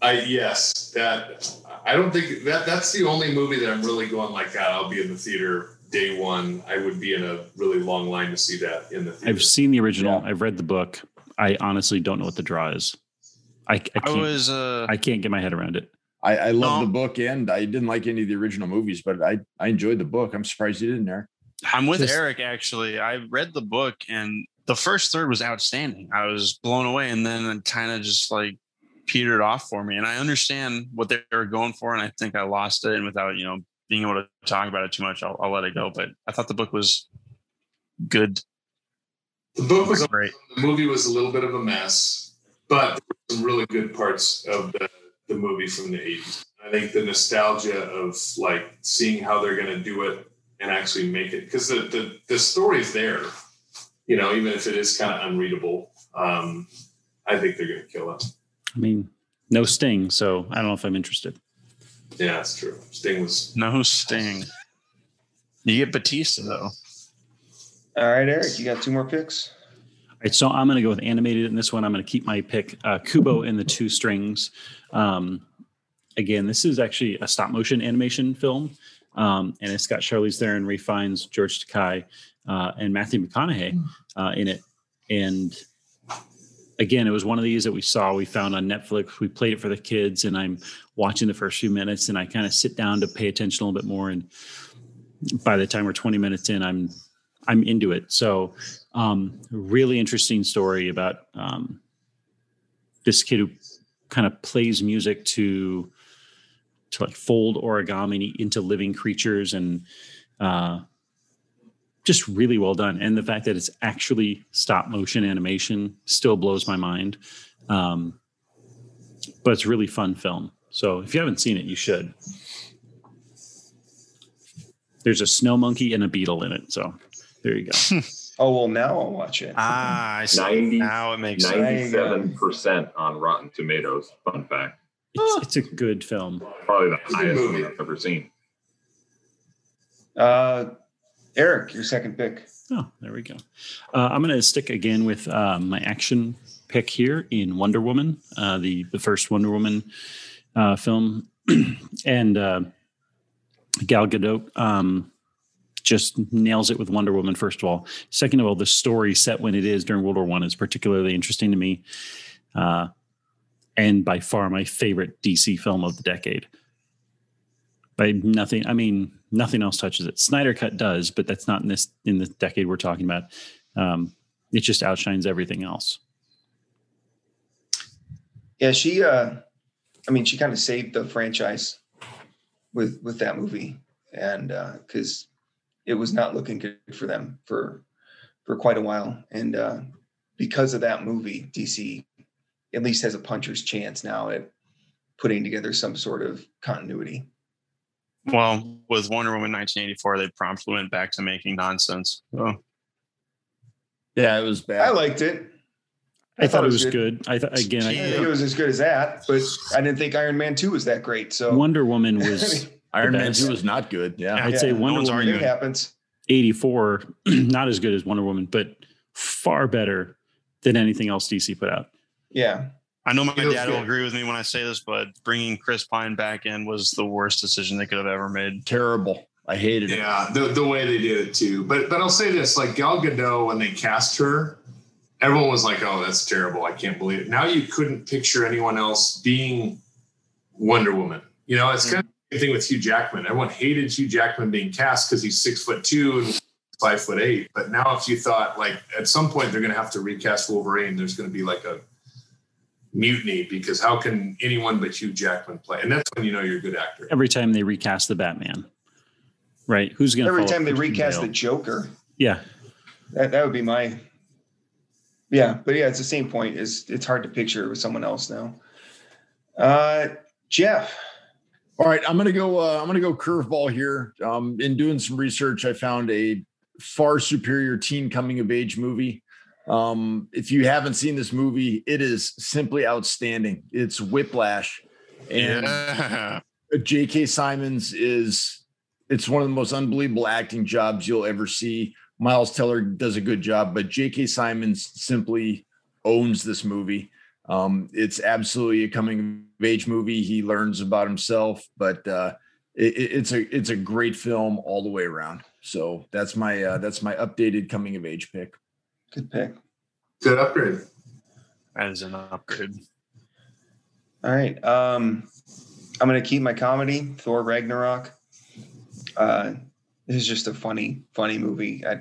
I yes, that I don't think that that's the only movie that I'm really going like that. I'll be in the theater day one. I would be in a really long line to see that in the theater. i've seen the original Yeah. i've read the book i honestly don't know what the draw is i, I I can't was uh I can't get my head around it I, I love No. the book and I didn't like any of the original movies, but I I enjoyed the book. I'm surprised you didn't, Eric. I'm with Just- Eric actually. I read the book and the first third was outstanding. I was blown away and then it kind of just like petered off for me. And I understand what they were going for and I think I lost it and without, you know, being able to talk about it too much, I'll, I'll let it go. But I thought the book was good. the book was great. the movie was a little bit of a mess, but some really good parts of the, the movie from the 80s. I think the nostalgia of like seeing how they're going to do it and actually make it because the, the the story's there, you know, even if it is kind of unreadable. Um, I think they're going to kill it. I mean no sting so i don't know if i'm interested Yeah, that's true. Sting was No sting. You get Bautista though. All right, Eric, you got two more picks? All right, so I'm going to go with animated in this one. I'm going to keep my pick, uh, Kubo and the Two Strings. Um, again, this is actually a stop motion animation film, um, and it's got Charlize Theron, Ray Fiennes, George Takei, uh, and Matthew McConaughey uh, in it. And again, it was one of these that we saw, we found on Netflix. We played it for the kids, and I'm watching the first few minutes, and I kind of sit down to pay attention a little bit more. And by the time we're 20 minutes in, I'm I'm into it. So, um, really interesting story about um, this kid who kind of plays music to to like fold origami into living creatures and uh, just really well done. And the fact that it's actually stop motion animation still blows my mind. Um, but it's a really fun film. So if you haven't seen it, you should. There's a snow monkey and a beetle in it. So there you go. Oh well, now I'll watch it. Ah, I see. 90 now it makes sense. Ninety-seven percent on Rotten Tomatoes. Fun fact. It's, it's a good film. Probably the highest movie. I've ever seen. Uh, Eric, your second pick. Oh, there we go. Uh, I'm going to stick again with uh, my action pick here in Wonder Woman, uh, the the first Wonder Woman uh, film, and uh, Gal Gadot um, just nails it with Wonder Woman. First of all, second of all, the story set when it is during World War One is particularly interesting to me, uh, and by far my favorite DC film of the decade. By nothing, I mean nothing else touches it. Snyder Cut does, but that's not in this in the decade we're talking about. Um, it just outshines everything else. Yeah, she. uh I mean, she kind of saved the franchise with with that movie, and because uh, it was not looking good for them for for quite a while, and uh, because of that movie, DC at least has a puncher's chance now at putting together some sort of continuity. Well, with Wonder Woman 1984, they promptly went back to making nonsense. So. Yeah, it was bad. I liked it. I, I thought, thought, it was good. good. I thought again, I didn't think it was as good as that, but I didn't think Iron Man Two was that great. So Wonder Woman was Iron Man Two was not good. Yeah, I'd yeah, say Wonder no Woman it happens. eighty four, not as good as Wonder Woman, but far better than anything else DC put out. Yeah, I know my dad will agree with me when I say this, but bringing Chris Pine back in was the worst decision they could have ever made. Terrible. I hated it. Yeah, the, the way they did it too. But but I'll say this: like Gal Gadot, when they cast her, everyone was like, "Oh, that's terrible! I can't believe it." Now you couldn't picture anyone else being Wonder Woman. You know, it's mm-hmm. kind of the same thing with Hugh Jackman. Everyone hated Hugh Jackman being cast because he's six foot two and five foot eight. But now, if you thought like at some point they're going to have to recast Wolverine, there's going to be like a mutiny because how can anyone but Hugh Jackman play? And that's when you know you're a good actor. Every time they recast the Batman, right? Who's going to every time they recast the Joker? Yeah, that that would be my. Yeah, but yeah, it's the same point. Is it's hard to picture with someone else now. Uh, Jeff. All right, I'm gonna go. Uh, I'm gonna go curveball here. Um, in doing some research, I found a far superior teen coming of age movie um, if you haven't seen this movie, it is simply outstanding. It's Whiplash, and yeah. J.K. Simmons is it's one of the most unbelievable acting jobs you'll ever see. Miles Teller does a good job, but J.K. Simmons simply owns this movie. Um, it's absolutely a coming of age movie. He learns about himself, but uh, it, it's a it's a great film all the way around. So that's my uh, that's my updated coming of age pick. Good pick. Good upgrade. That is an upgrade. All right. Um, I'm going to keep my comedy, Thor Ragnarok. Uh, this is just a funny, funny movie. I,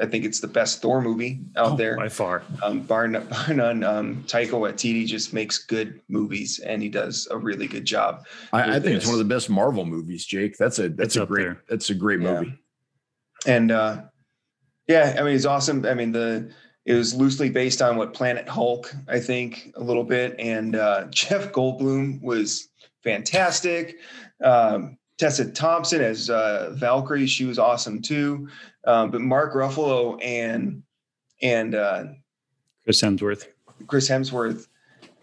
I think it's the best Thor movie out oh, there by far. Um, bar, bar none. Um, Taika Waititi just makes good movies, and he does a really good job. I, I think it's one of the best Marvel movies, Jake. That's a that's it's a great there. that's a great movie. Yeah. And uh, yeah, I mean, it's awesome. I mean, the it was loosely based on what Planet Hulk, I think, a little bit. And uh, Jeff Goldblum was fantastic. Um, Tessa Thompson as uh, Valkyrie, she was awesome too. Um, but Mark Ruffalo and and uh, Chris Hemsworth, Chris Hemsworth,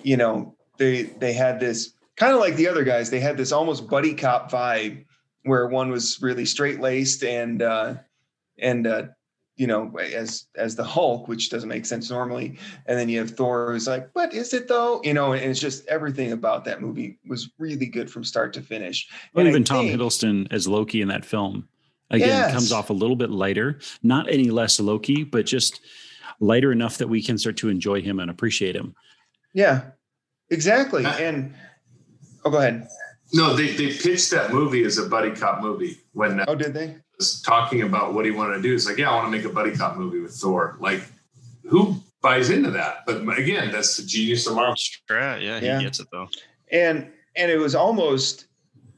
you know, they they had this kind of like the other guys. They had this almost buddy cop vibe where one was really straight laced and uh, and uh, you know, as as the Hulk, which doesn't make sense normally. And then you have Thor, who's like, "What is it though?" You know, and it's just everything about that movie was really good from start to finish. Well, even I Tom think, Hiddleston as Loki in that film again yes. comes off a little bit lighter, not any less Loki, but just lighter enough that we can start to enjoy him and appreciate him. Yeah, exactly. And oh, go ahead. No, they they pitched that movie as a buddy cop movie when. Uh, oh, did they? Talking about what he wanted to do. It's like, yeah, I want to make a buddy cop movie with Thor. Like, who buys into that? But again, that's the genius of Marvel. Strat, yeah, he yeah. gets it though. And and it was almost,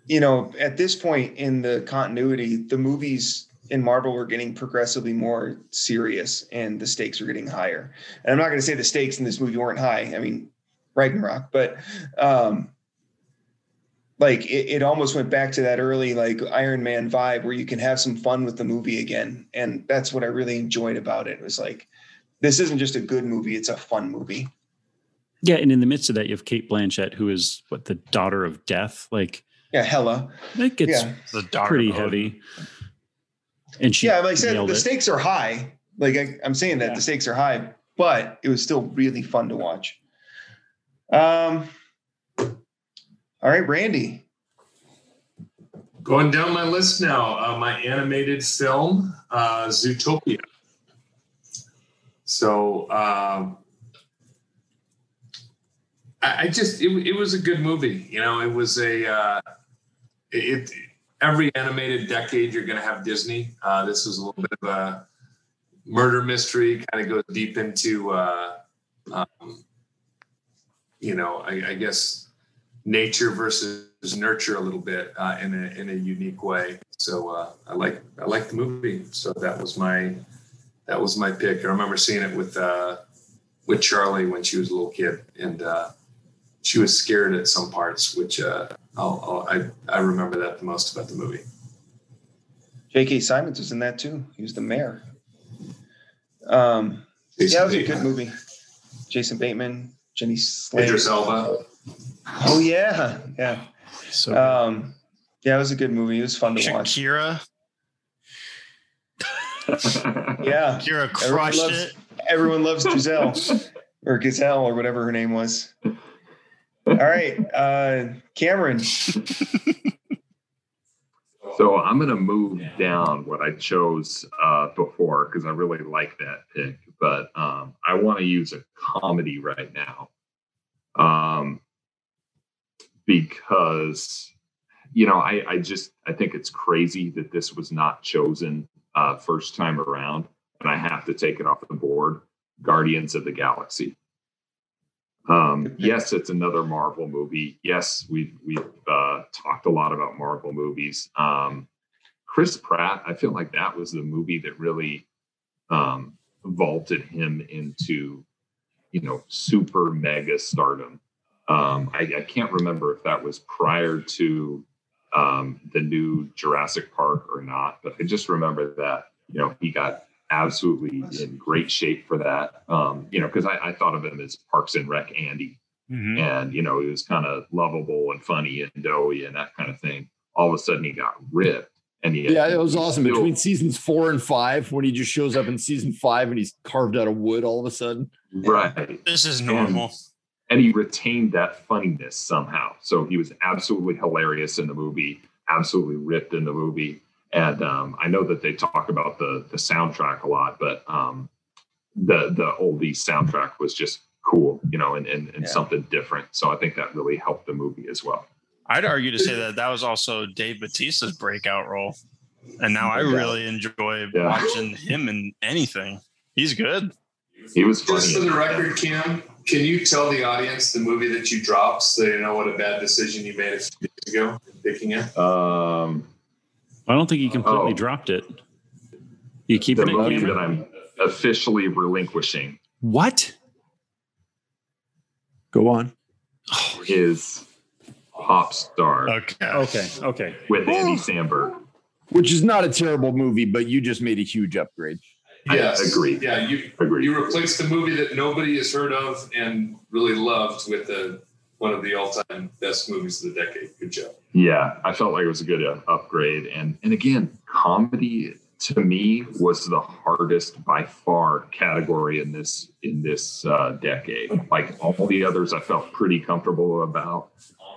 you know, at this point in the continuity, the movies in Marvel were getting progressively more serious and the stakes were getting higher. And I'm not going to say the stakes in this movie weren't high. I mean, Ragnarok, but um, like it, it almost went back to that early like Iron Man vibe where you can have some fun with the movie again. And that's what I really enjoyed about it. It was like, this isn't just a good movie, it's a fun movie. Yeah, and in the midst of that, you have Cate Blanchett, who is what the daughter of death. Like, yeah, Hela. It gets yeah. the pretty heavy. And she, yeah, like I said, the it. stakes are high. Like I, am saying that yeah. the stakes are high, but it was still really fun to watch. Um, all right, Randy. Going down my list now, uh, my animated film, uh, Zootopia. So um, I, just it, it was a good movie. You know, it was a uh, it, every animated decade you're going to have Disney. Uh, this was a little bit of a murder mystery. Kind of goes deep into uh, um, you know, I, I guess nature versus nurture a little bit uh, in a in a unique way. So uh, I like I like the movie. So that was my that was my pick. I remember seeing it with uh, with Charlie when she was a little kid, and uh, she was scared at some parts, which uh, I'll, I'll, I I remember that the most about the movie. J.K. Simmons was in that too. He was the mayor. Um, yeah, it was a good movie. Jason Bateman, Jenny Slate. Idris Elba. Oh yeah, yeah. So Um, yeah, it was a good movie. It was fun to watch. Shakira, Yeah, Shakira Everyone crushed loves- it. everyone loves Giselle or Gazelle or whatever her name was. All right, uh, Cameron. So I'm going to move down what I chose uh, before because I really like that pick, but um, I want to use a comedy right now um, because you know I, I just I think it's crazy that this was not chosen uh, first time around, and I have to take it off the board. Guardians of the Galaxy. Um, yes, it's another Marvel movie. Yes, we've we've uh, talked a lot about Marvel movies. Um, Chris Pratt, I feel like that was the movie that really um, vaulted him into, you know, super mega stardom. Um, I, I can't remember if that was prior to um, the new Jurassic Park or not, but I just remember that you know he got absolutely in great shape for that. Um, you know, because I, I thought of him as Parks and Rec Andy, Mhm. and you know he was kind of lovable and funny and doughy and that kind of thing. All of a sudden, he got ripped, and he Yeah, it was awesome. still- Between seasons four and five, when he just shows up in season five and he's carved out of wood all of a sudden. right, This is normal. and he retained that funniness somehow. So he was absolutely hilarious in the movie, absolutely ripped in the movie. And um, I know that they talk about the the soundtrack a lot, but um, the the oldie soundtrack was just cool, you know, and and, and Yeah. something different. So I think that really helped the movie as well. I'd argue to say that that was also Dave Bautista's breakout role, and now I No really enjoy Yeah. watching him in anything. He's good. He was funny. Just for the record, Cam, can you tell the audience the movie that you dropped so they know what a bad decision you made a few years ago in picking it? Um, I don't think you completely Oh. dropped it. You keep the it in movie that I'm officially relinquishing What? Go on. is Pop Star Okay. Okay. Okay. with Andy Samberg. Which is not a terrible movie, but you just made a huge upgrade. I Yes. agree. Yeah, you Agreed. you replaced the movie that nobody has heard of and really loved with the one of the all-time best movies of the decade. Good job. Yeah, I felt like it was a good uh, upgrade, and and again, comedy to me was the hardest by far category in this in this uh, decade. Like all the others, I felt pretty comfortable about.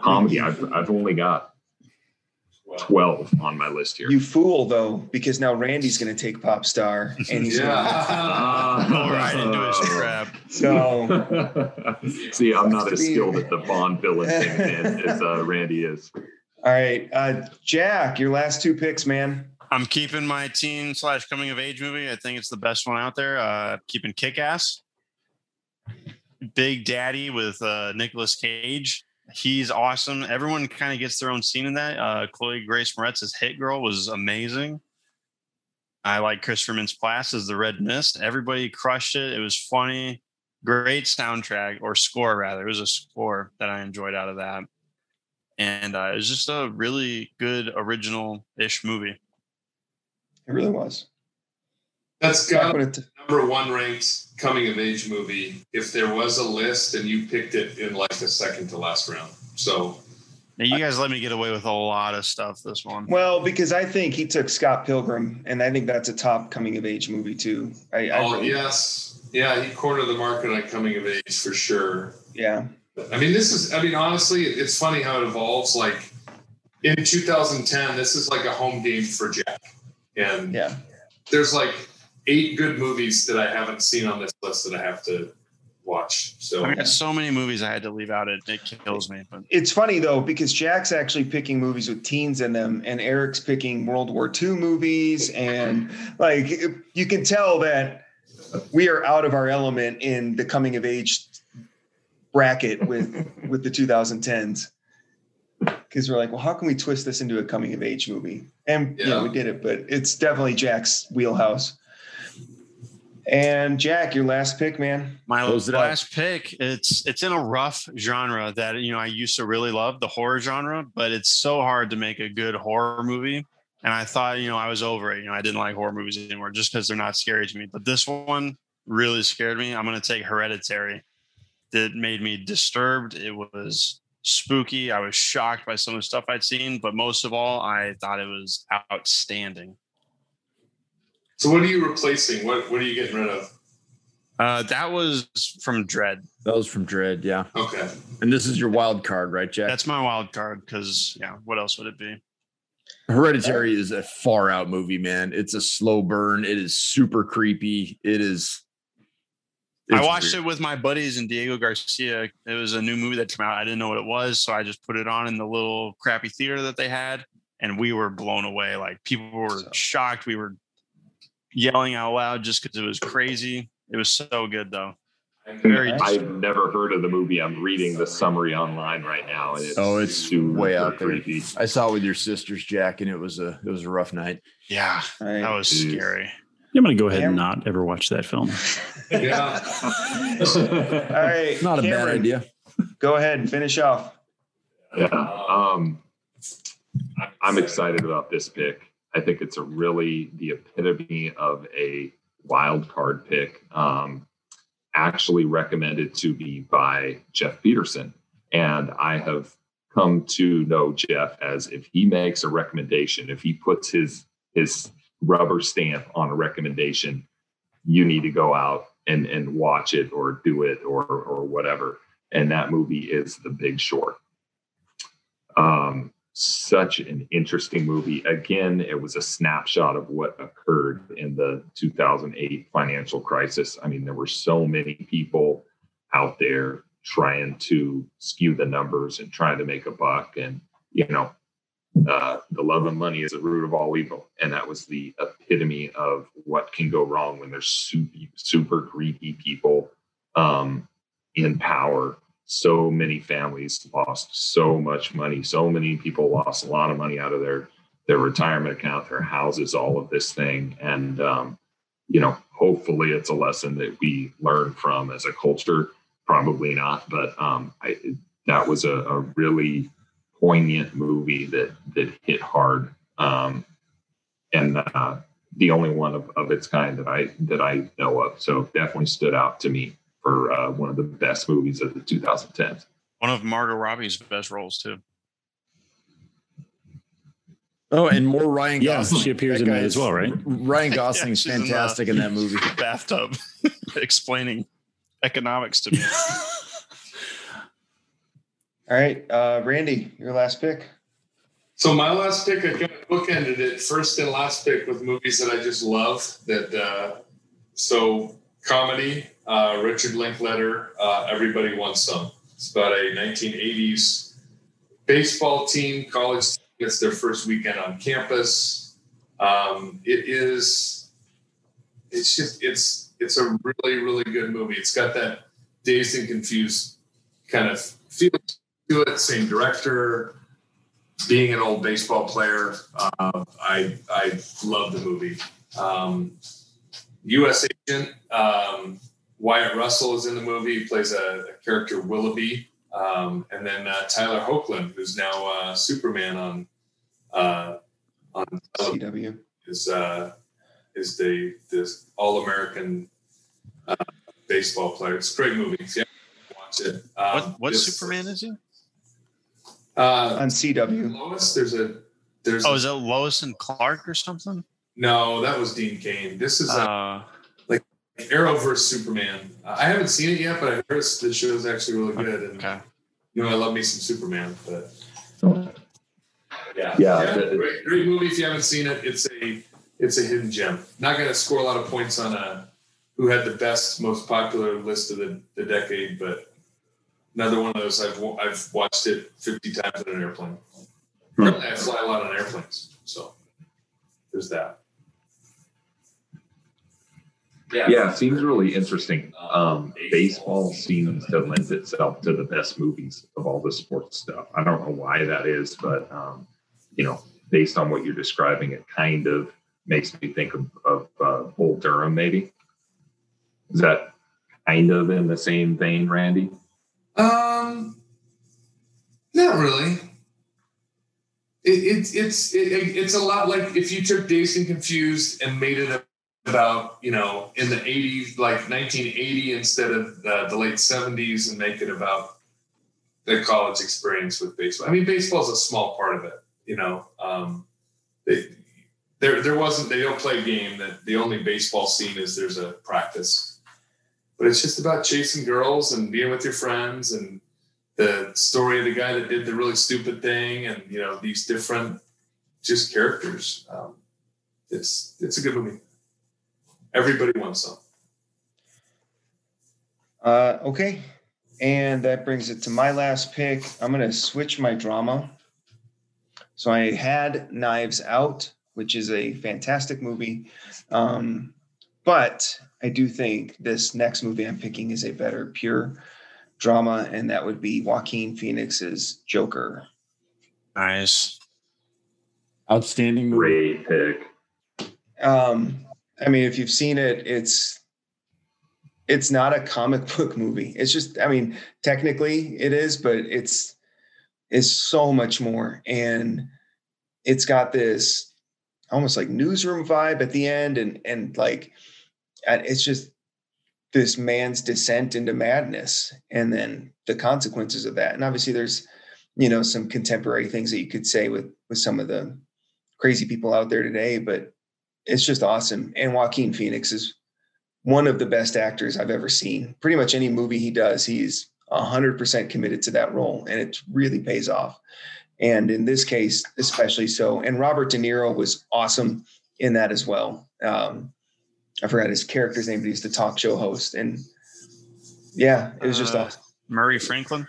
Comedy, I've I've only got twelve on my list here. You fool though, because now Randy's going to take Pop Star, and he's gonna, Yeah. Go right into his trap. so. See, I'm not as skilled at the Bond villain thing as uh, Randy is. All right, uh, Jack, your last two picks, man. I'm keeping my teen slash coming of age movie. I think it's the best one out there. Uh, keeping Kick Ass. Big Daddy with uh, Nicolas Cage. He's awesome. Everyone kind of gets their own scene in that. Uh, Chloe Grace Moretz's Hit Girl was amazing. I like Christopher Mintz-Plasse as the Red Mist. Everybody crushed it. It was funny. Great soundtrack or score rather. It was a score that I enjoyed out of that. And uh, it was just a really good original-ish movie. It really was. That's Back got when it- number one ranked coming of age movie. If there was a list and you picked it in like the second to last round. So Now, you guys let me get away with a lot of stuff this one. well, because I think he took Scott Pilgrim, and I think that's a top coming of age movie too. I, I oh really, yes. Yeah, he cornered the market on coming of age for sure. Yeah. I mean, this is, I mean, honestly, it's funny how it evolves. Like in 2010, this is like a home game for Jack. And Yeah. there's like eight good movies that I haven't seen on this list that I have to watch. So I mean, so many movies I had to leave out. It, it kills me. But It's funny though because Jack's actually picking movies with teens in them, and Eric's picking World War II movies, and like you can tell that we are out of our element in the coming of age bracket with with the 2010s. Because we're like, well, how can we twist this into a coming of age movie? And you know, Yeah. we did it, but it's definitely Jack's wheelhouse. And Jack, your last pick, man. my Close it last pick, it's it's in a rough genre that you know I used to really love the horror genre, but it's so hard to make a good horror movie. And I thought, you know, I was over it. You know, I didn't like horror movies anymore just because they're not scary to me. But this one really scared me. I'm going to take Hereditary. That made me disturbed. It was spooky. I was shocked by some of the stuff I'd seen, but most of all, I thought it was outstanding. So what are you replacing? What what are you getting rid of? Uh, that was from Dread. That was from Dread, yeah. Okay. And this is your wild card, right, Jack? That's my wild card because yeah, what else would it be? Hereditary is a far out movie, man. It's a slow burn. It is super creepy. It is. I watched it with my buddies and Diego Garcia. It was a new movie that came out. I didn't know what it was, so I just put it on in the little crappy theater that they had, and we were blown away. Like people were So- shocked. We were yelling out loud just because it was crazy. It was so good though. Very I've never heard of the movie. I'm reading the summary online right now. And it's Oh, it's way out there. creepy. I saw it with your sisters, Jack, and it was a it was a rough night. yeah, All right. that was Jeez. scary. I'm going to go ahead and not ever watch that film. Yeah. All right. Not a bad idea. Go ahead and finish off. Yeah. Um, I'm excited about this pick. I think it's a really the epitome of a wild card pick. Um, actually recommended to me by Jeff Peterson. And I have come to know Jeff as if he makes a recommendation, if he puts his his rubber stamp on a recommendation, you need to go out and, and watch it or do it or or whatever. And that movie is The Big Short. Um, such an interesting movie. Again, it was a snapshot of what occurred in the 2008 financial crisis. I mean, there were so many people out there trying to skew the numbers and trying to make a buck. And, you know, uh, the love of money is the root of all evil. And that was the epitome of what can go wrong when there's super, super greedy people um, in power so many families lost so much money so many people lost a lot of money out of their their retirement account their houses all of this thing. And um, you know hopefully it's a lesson that we learn from as a culture probably not but um, I, that was a, a really poignant movie that that hit hard. Um, and uh, the only one of, of its kind that i that i know of. So definitely stood out to me for uh, one of the best movies of the 2010s. One of Margot Robbie's best roles too. Oh, and more Ryan Yeah, Gosling. she appears That in that as well, right? Ryan Gosling's she's in the- fantastic in that movie. Bathtub, explaining economics to me. All right. Uh, Randy, your last pick. So my last pick, I kind of bookended it first and last pick with movies that I just love. That uh, so comedy, uh, Richard Linklater, uh, Everybody Wants Some. It's about a 1980s baseball team, college team. It's their first weekend on campus. Um, it is. It's just it's it's a really really good movie. It's got that dazed and confused kind of feel to it. Same director being an old baseball player, uh, I I love the movie. Um, U.S. agent um, Wyatt Russell is in the movie. He plays a, a character Willoughby, um, and then uh, Tyler Hoechlin, who's now uh, Superman on uh, on CW. is uh, is the this all American uh, baseball player. It's a great movie. If you haven't it. Um, what what this- Superman is he? Uh, On CW. Lois, there's a there's Oh, a- is that Lois and Clark or something? No, that was Dean Kane. This is uh, Uh, Arrow versus Superman. Uh, I haven't seen it yet, but I heard the show is actually really good. And Okay. you know, I love me some Superman. But Yeah. yeah, the- great, great movie. If you haven't seen it, it's a it's a hidden gem. Not going to score a lot of points on a who had the best, most popular list of the, the decade, but another one of those. I've I've watched it fifty times on an airplane. Hmm. I fly a lot on airplanes, so there's that. Yeah, it seems really interesting. Um, baseball seems to lend itself to the best movies of all the sports stuff. I don't know why that is, but um, you know, based on what you're describing, it kind of makes me think of, of uh, Bull Durham. Maybe is that kind of in the same vein, Randy? Um, not really. It, it's it's it, it's a lot like if you took Dazed and Confused and made it about you know in the '80s, like 1980, instead of uh, the late '70s, and make it about the college experience with baseball. I mean, baseball is a small part of it. You know, um, they, there there wasn't they don't play a game that the only baseball scene is there's a practice, but it's just about chasing girls and being with your friends and the story of the guy that did the really stupid thing and you know these different just characters um, it's it's a good movie everybody wants some Uh, okay. And that brings it to my last pick. I'm going to switch my drama. So I had Knives Out, which is a fantastic movie. Um, but I do think this next movie I'm picking is a better pure drama, and that would be Joaquin Phoenix's Joker. Nice. Outstanding movie. Great pick. Um, I mean, if you've seen it, it's it's not a comic book movie. It's just, I mean, technically it is, but it's it's so much more. And it's got this almost like newsroom vibe at the end, and and like it's just this man's descent into madness and then the consequences of that. And obviously there's, you know, some contemporary things that you could say with with some of the crazy people out there today, but it's just awesome. And Joaquin Phoenix is one of the best actors I've ever seen. Pretty much any movie he does, he's 100% committed to that role, and it really pays off. And in this case, especially so. And Robert De Niro was awesome in that as well. Um, I forgot his character's name, but he's the talk show host. And yeah, it was just Uh, awesome. Murray Franklin.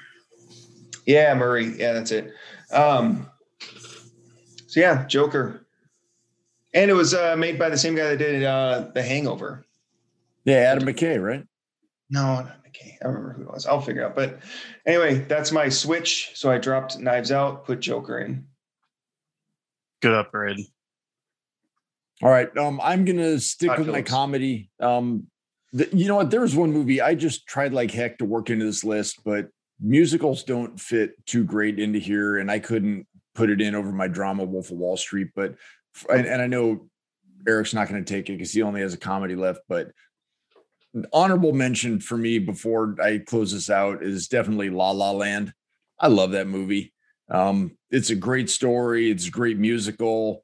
Yeah, Murray. Yeah, that's it. Um, so yeah, Joker. And it was uh, made by the same guy that did uh, The Hangover. Yeah, Adam McKay, right? No, not McKay. I remember who it was. I'll figure it out. But anyway, that's my switch. So I dropped Knives Out, put Joker in. Good upgrade. All right. Um, I'm gonna stick Todd with my comedy. Um, the, you know what? There was one movie I just tried like heck to work into this list, but musicals don't fit too great into here, and I couldn't put it in over my drama Wolf of Wall Street. But and, and I know Eric's not going to take it because he only has a comedy left. But honorable mention for me before I close this out is definitely La La Land. I love that movie. Um, it's a great story. It's a great musical.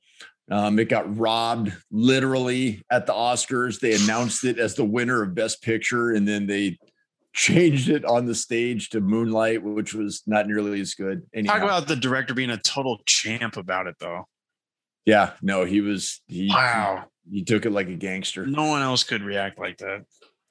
Um, it got robbed literally at the Oscars. They announced it as the winner of Best Picture, and then they changed it on the stage to Moonlight, which was not nearly as good. Anyhow, Talk about the director being a total champ about it, though. Yeah, no, he was he, Wow. he he took it like a gangster. No one else could react like that.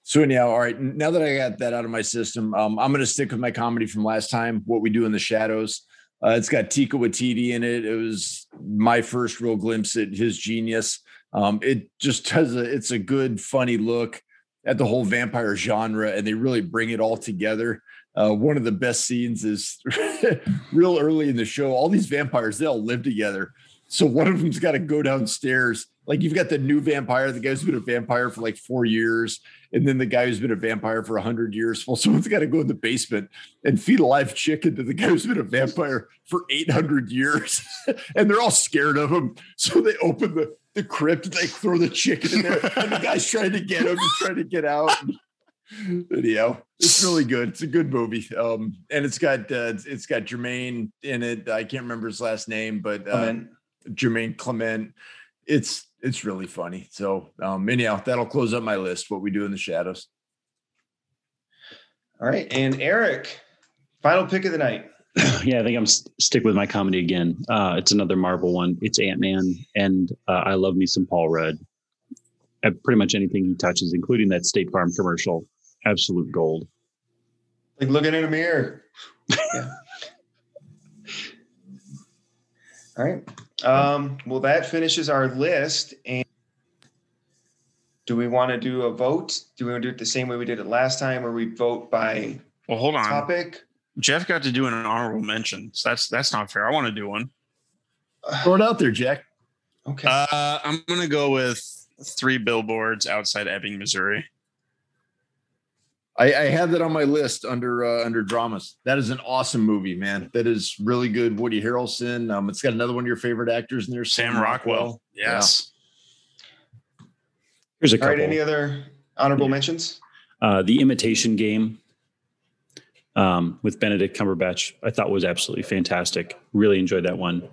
So anyhow, all right. Now that I got that out of my system, um, I'm going to stick with my comedy from last time. What we do in the shadows. Uh, it's got Taika Waititi in it. It was my first real glimpse at his genius. Um, it just has a it's a good, funny look at the whole vampire genre, and they really bring it all together. Uh, one of the best scenes is real early in the show. All these vampires they all live together. So one of them's got to go downstairs. Like you've got the new vampire, the guy who's been a vampire for like four years, and then the guy who's been a vampire for a hundred years. Well, someone's got to go in the basement and feed a live chicken to the guy who's been a vampire for 800 years. and they're all scared of him. So they open the, the crypt, they throw the chicken in there, and the guy's trying to get him, he's trying to get out. Anyhow, it's really good. It's a good movie. Um, and it's got uh, it's- got Jermaine in it. I can't remember his last name, but uh, Clement. Jermaine Clement. It's it's really funny. So um, anyhow, that'll close up my list. What we do in the shadows. All right, and Eric, final pick of the night. yeah, I think I'm st- stick with my comedy again. Uh, it's another Marvel one. It's Ant Man, and uh, I love me some Paul Rudd. Uh, pretty much anything he touches, including that State Farm commercial, absolute gold. Like looking in a mirror. Yeah. All right. Um, well, that finishes our list. And do we want to do a vote? Do we want to do it the same way we did it last time, or we vote by Well, hold on. topic? Jeff got to do an honorable mention. So that's that's not fair. I want to do one. Throw it out there, Jack. Okay. Uh, I'm gonna go with three billboards outside Ebbing, Missouri. I, I had that on my list under uh, under dramas. That is an awesome movie, man. That is really good. Woody Harrelson. Um, it's got another one of your favorite actors in there, Sam Rockwell. Yes. Here's a couple. right. Any other honorable mentions? uh, the Imitation Game um, with Benedict Cumberbatch, I thought was absolutely fantastic. Really enjoyed that one.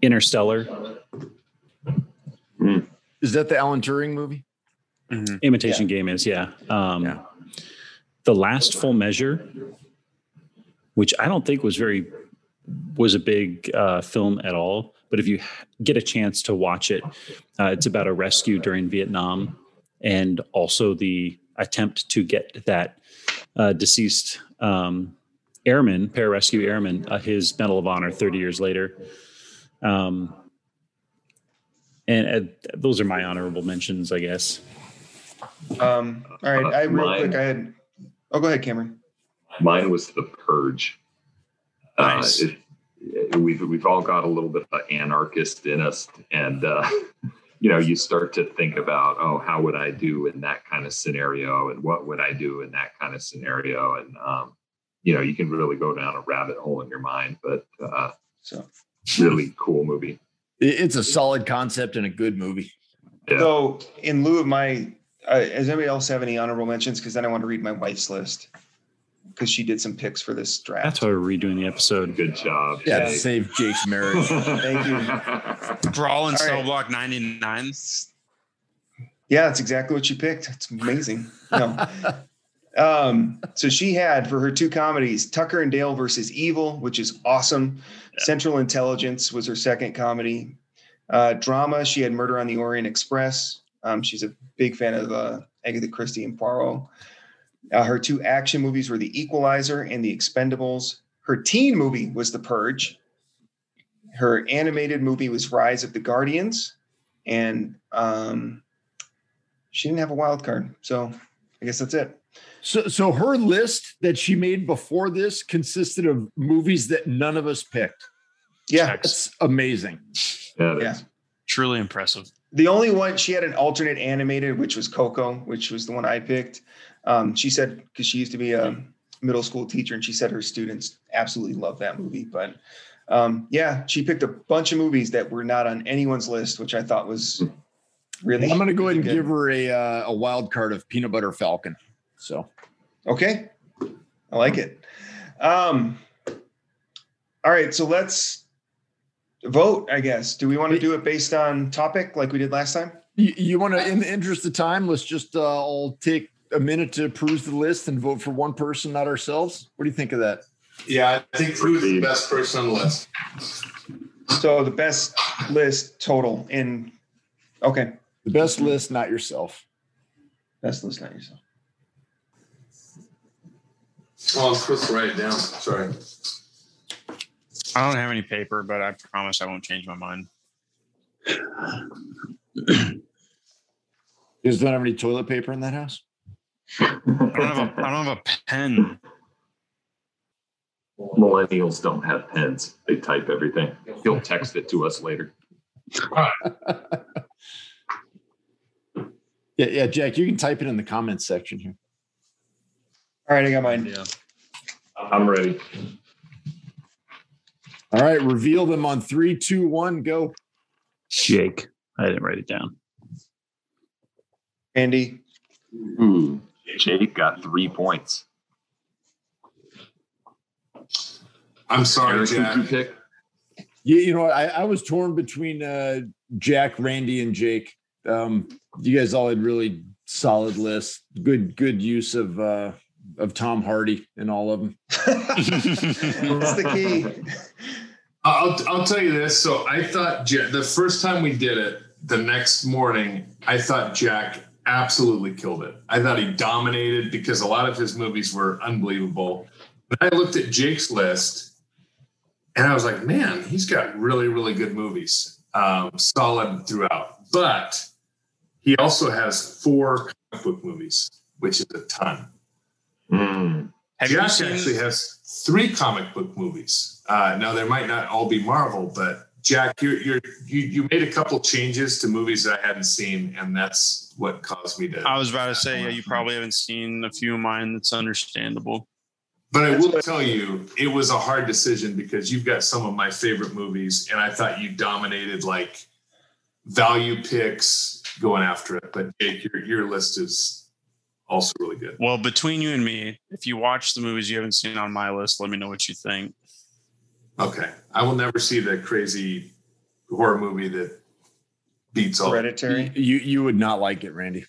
Interstellar, Is that the Alan Turing movie? Mhm. Imitation Game is yeah. Um, Yeah. The Last Full Measure, which I don't think was very was a big uh, film at all, but if you get a chance to watch it, uh, it's about a rescue during Vietnam and also the attempt to get that uh, deceased um, airman, pararescue airman, uh, his Medal of Honor 30 years later. Um, and uh, those are my honorable mentions, I guess. Um, all right. I real quick. I had. Oh, go ahead, Cameron. Mine was the purge. Nice. Uh, it, it- we've we've all got a little bit of anarchist in us, and uh, you know, you start to think about, oh, how would I do in that kind of scenario, and what would I do in that kind of scenario, and um, you know, you can really go down a rabbit hole in your mind. But uh, So, really cool movie. It's a solid concept and a good movie. Yeah. so in lieu of my, uh, does anybody else have any honorable mentions? Because then I want to read my wife's list because she did some picks for this draft. That's why we're redoing the episode. Good job. Yeah, to save Jake's marriage. Thank you. Brawl in All Cell right. Block 99. Yeah, that's exactly what she picked. It's amazing. No. um, so she had for her two comedies, Tucker and Dale versus Evil, which is awesome. Central Intelligence was her second comedy. Uh, drama, she had Murder on the Orient Express. Um, she's a big fan of uh, Agatha Christie and Poirot. Uh, her two action movies were The Equalizer and The Expendables. Her teen movie was The Purge. Her animated movie was Rise of the Guardians. And um, she didn't have a wild card. So I guess that's it. So, so her list that she made before this consisted of movies that none of us picked. Yeah. That's amazing. Yeah, it Yeah. is. Truly impressive. The only one she had an alternate animated, which was Coco, which was the one I picked. Um, she said because she used to be a middle school teacher, and she said her students absolutely love that movie. But um, yeah, she picked a bunch of movies that were not on anyone's list, which I thought was really. I'm going to go ahead and really give her a uh, a wild card of Peanut Butter Falcon. So Okay, I like it. Um, all right, so let's vote. I guess. Do we want to do it based on topic like we did last time? you, you want to, in the interest of time, let's just uh, all take a minute to peruse the list and vote for one person, not ourselves. What do you think of that? Yeah, I think Drew's the best person on the list. So the best list total in. Okay, The best list, not yourself. best list, not yourself. Oh, I'm supposed to write it down. Sorry. I don't have any paper, but I promise I won't change my mind. You guys don't have any toilet paper in that house? I don't have a, I don't have a pen. Millennials don't have pens. They type everything. He'll text it to us later. Yeah, yeah, Jack, you can type it in the comments section here. All right, I got mine. Yeah. I'm ready. All right, reveal them on three, two, one, go. Jake. I didn't write it down. Andy, Ooh, Jake got three points. I'm sorry, Eric, who'd you Jack. pick? Yeah, you know, what, I, I was torn between uh, Jack, Randy, and Jake. Um, you guys all had really solid lists. Good, good use of uh, of Tom Hardy in all of them. That's the key. I'll I'll tell you this. So I thought Ja- the first time we did it, the next morning, I thought Jack absolutely killed it. I thought he dominated because a lot of his movies were unbelievable. But I looked at Jake's list, and I was like, man, he's got really really good movies, um, solid throughout. But he also has four comic book movies, which is a ton. Mm. Jack seen? actually has three comic book movies. Uh, now there might not all be Marvel, but Jack, you're, you're, you you made a couple changes to movies that I hadn't seen, and that's what caused me to. I was about to say yeah, you probably haven't seen a few of mine. That's understandable. But I will tell you, it was a hard decision because you've got some of my favorite movies, and I thought you dominated like value picks going after it. But Jake, your your list is also really good. Well, between you and me, if you watch the movies you haven't seen on my list, let me know what you think. Okay, I will never see the crazy horror movie that beats all. Hereditary. You you would not like it, Randy.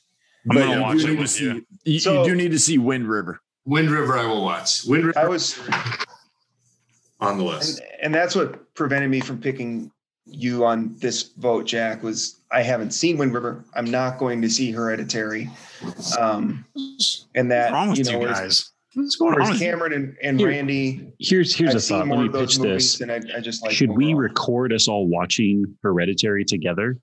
I'm gonna you watch do it need to with see, you. you. You do need to see Wind River. Wind River, I will watch. Wind River I was, on the list. and that's what prevented me from picking you on this vote, Jack. Was I haven't seen Wind River. I'm not going to see Hereditary. Um, and that What's wrong with you you, know, whereas, guys? What's going on whereas with you? Cameron and, and Here- Randy, Here's here's I've a seen thought. more Let me pitch this. and I, I just like. Should we overall. record us all watching Hereditary together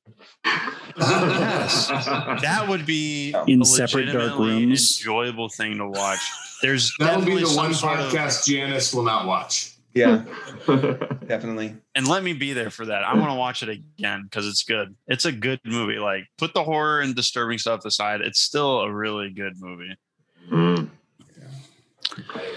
yes, That would be In a separate dark legitimately rooms? enjoyable thing to watch. There's That'll be definitely the one sort of- podcast Janice will not watch. Yeah, definitely. and let me be there for that. I want to watch it again because it's good. It's a good movie. Like put the horror and disturbing stuff aside, it's still a really good movie. Mm.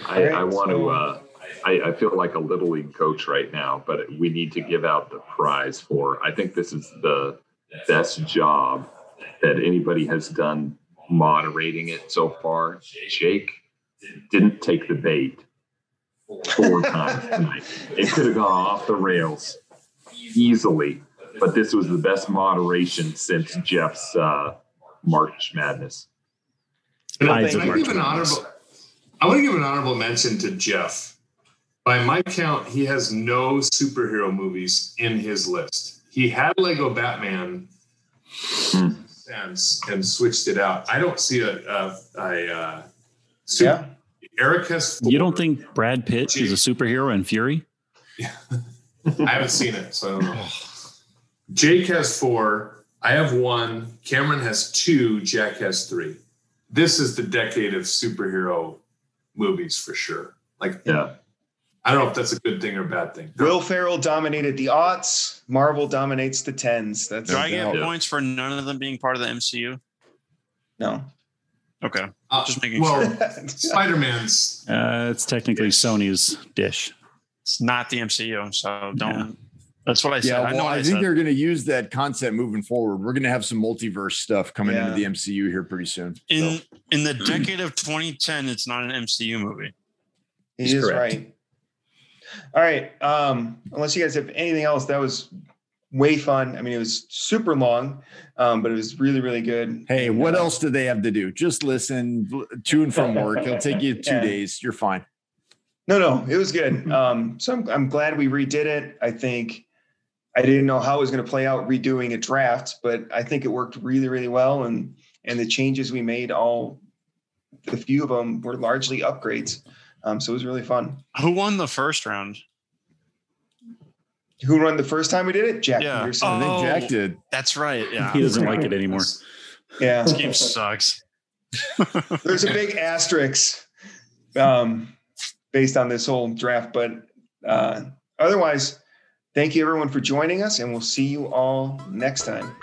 I, I want to. Uh, I, I feel like a little league coach right now, but we need to give out the prize for. I think this is the best job that anybody has done moderating it so far. Jake didn't take the bait four times tonight. It could have gone off the rails easily, but this was the best moderation since Jeff's uh, March Madness. I, Eyes of I March give an Madness. honorable. I want to give an honorable mention to Jeff. By my count, he has no superhero movies in his list. He had Lego Batman Hmm. and, and switched it out. I don't see a, a, a uh, super, Yeah, Eric has. You don't think Brad Pitt is a superhero in Fury? Yeah. I haven't seen it, so I don't know. Jake has four. I have one. Cameron has two. Jack has three. This is the decade of superhero movies for sure. Like, Yeah. I don't know if that's a good thing or a bad thing. Will Ferrell dominated the aughts. Marvel dominates the tens. That's Do I get Yeah. points for none of them being part of the MCU? no. Okay. Uh, Just making well, sure. Spider Man's. Uh, it's technically Sony's dish. It's not the MCU, so don't. That's what I said. Yeah, I know well, what I, I, think said. they're going to use that concept moving forward. We're going to have some multiverse stuff coming Yeah. into the MCU here pretty soon. In So, in the decade of 2010, it's not an MCU movie. He He's is correct. right. All right. Um, unless you guys have anything else, that was way fun. I mean, it was super long, um, but it was really, really good. hey, And, what uh, else do they have to do? Just listen l- to and from work. It'll take you two Yeah. days. You're fine. No, no, it was good. Um, so I'm, I'm glad we redid it. I think I didn't know how it was going to play out redoing a draft, but I think it worked really, really well. And and the changes we made, all the few of them were largely upgrades. Um, so it was really fun. Who won the first round? Who won the first time we did it? Jack Yeah. Peterson. I think Oh. Jack did. That's right. Yeah. He doesn't like it anymore. Yeah. This game sucks. There's a big asterisk um, based on this whole draft, but uh, otherwise, thank you everyone for joining us, and we'll see you all next time.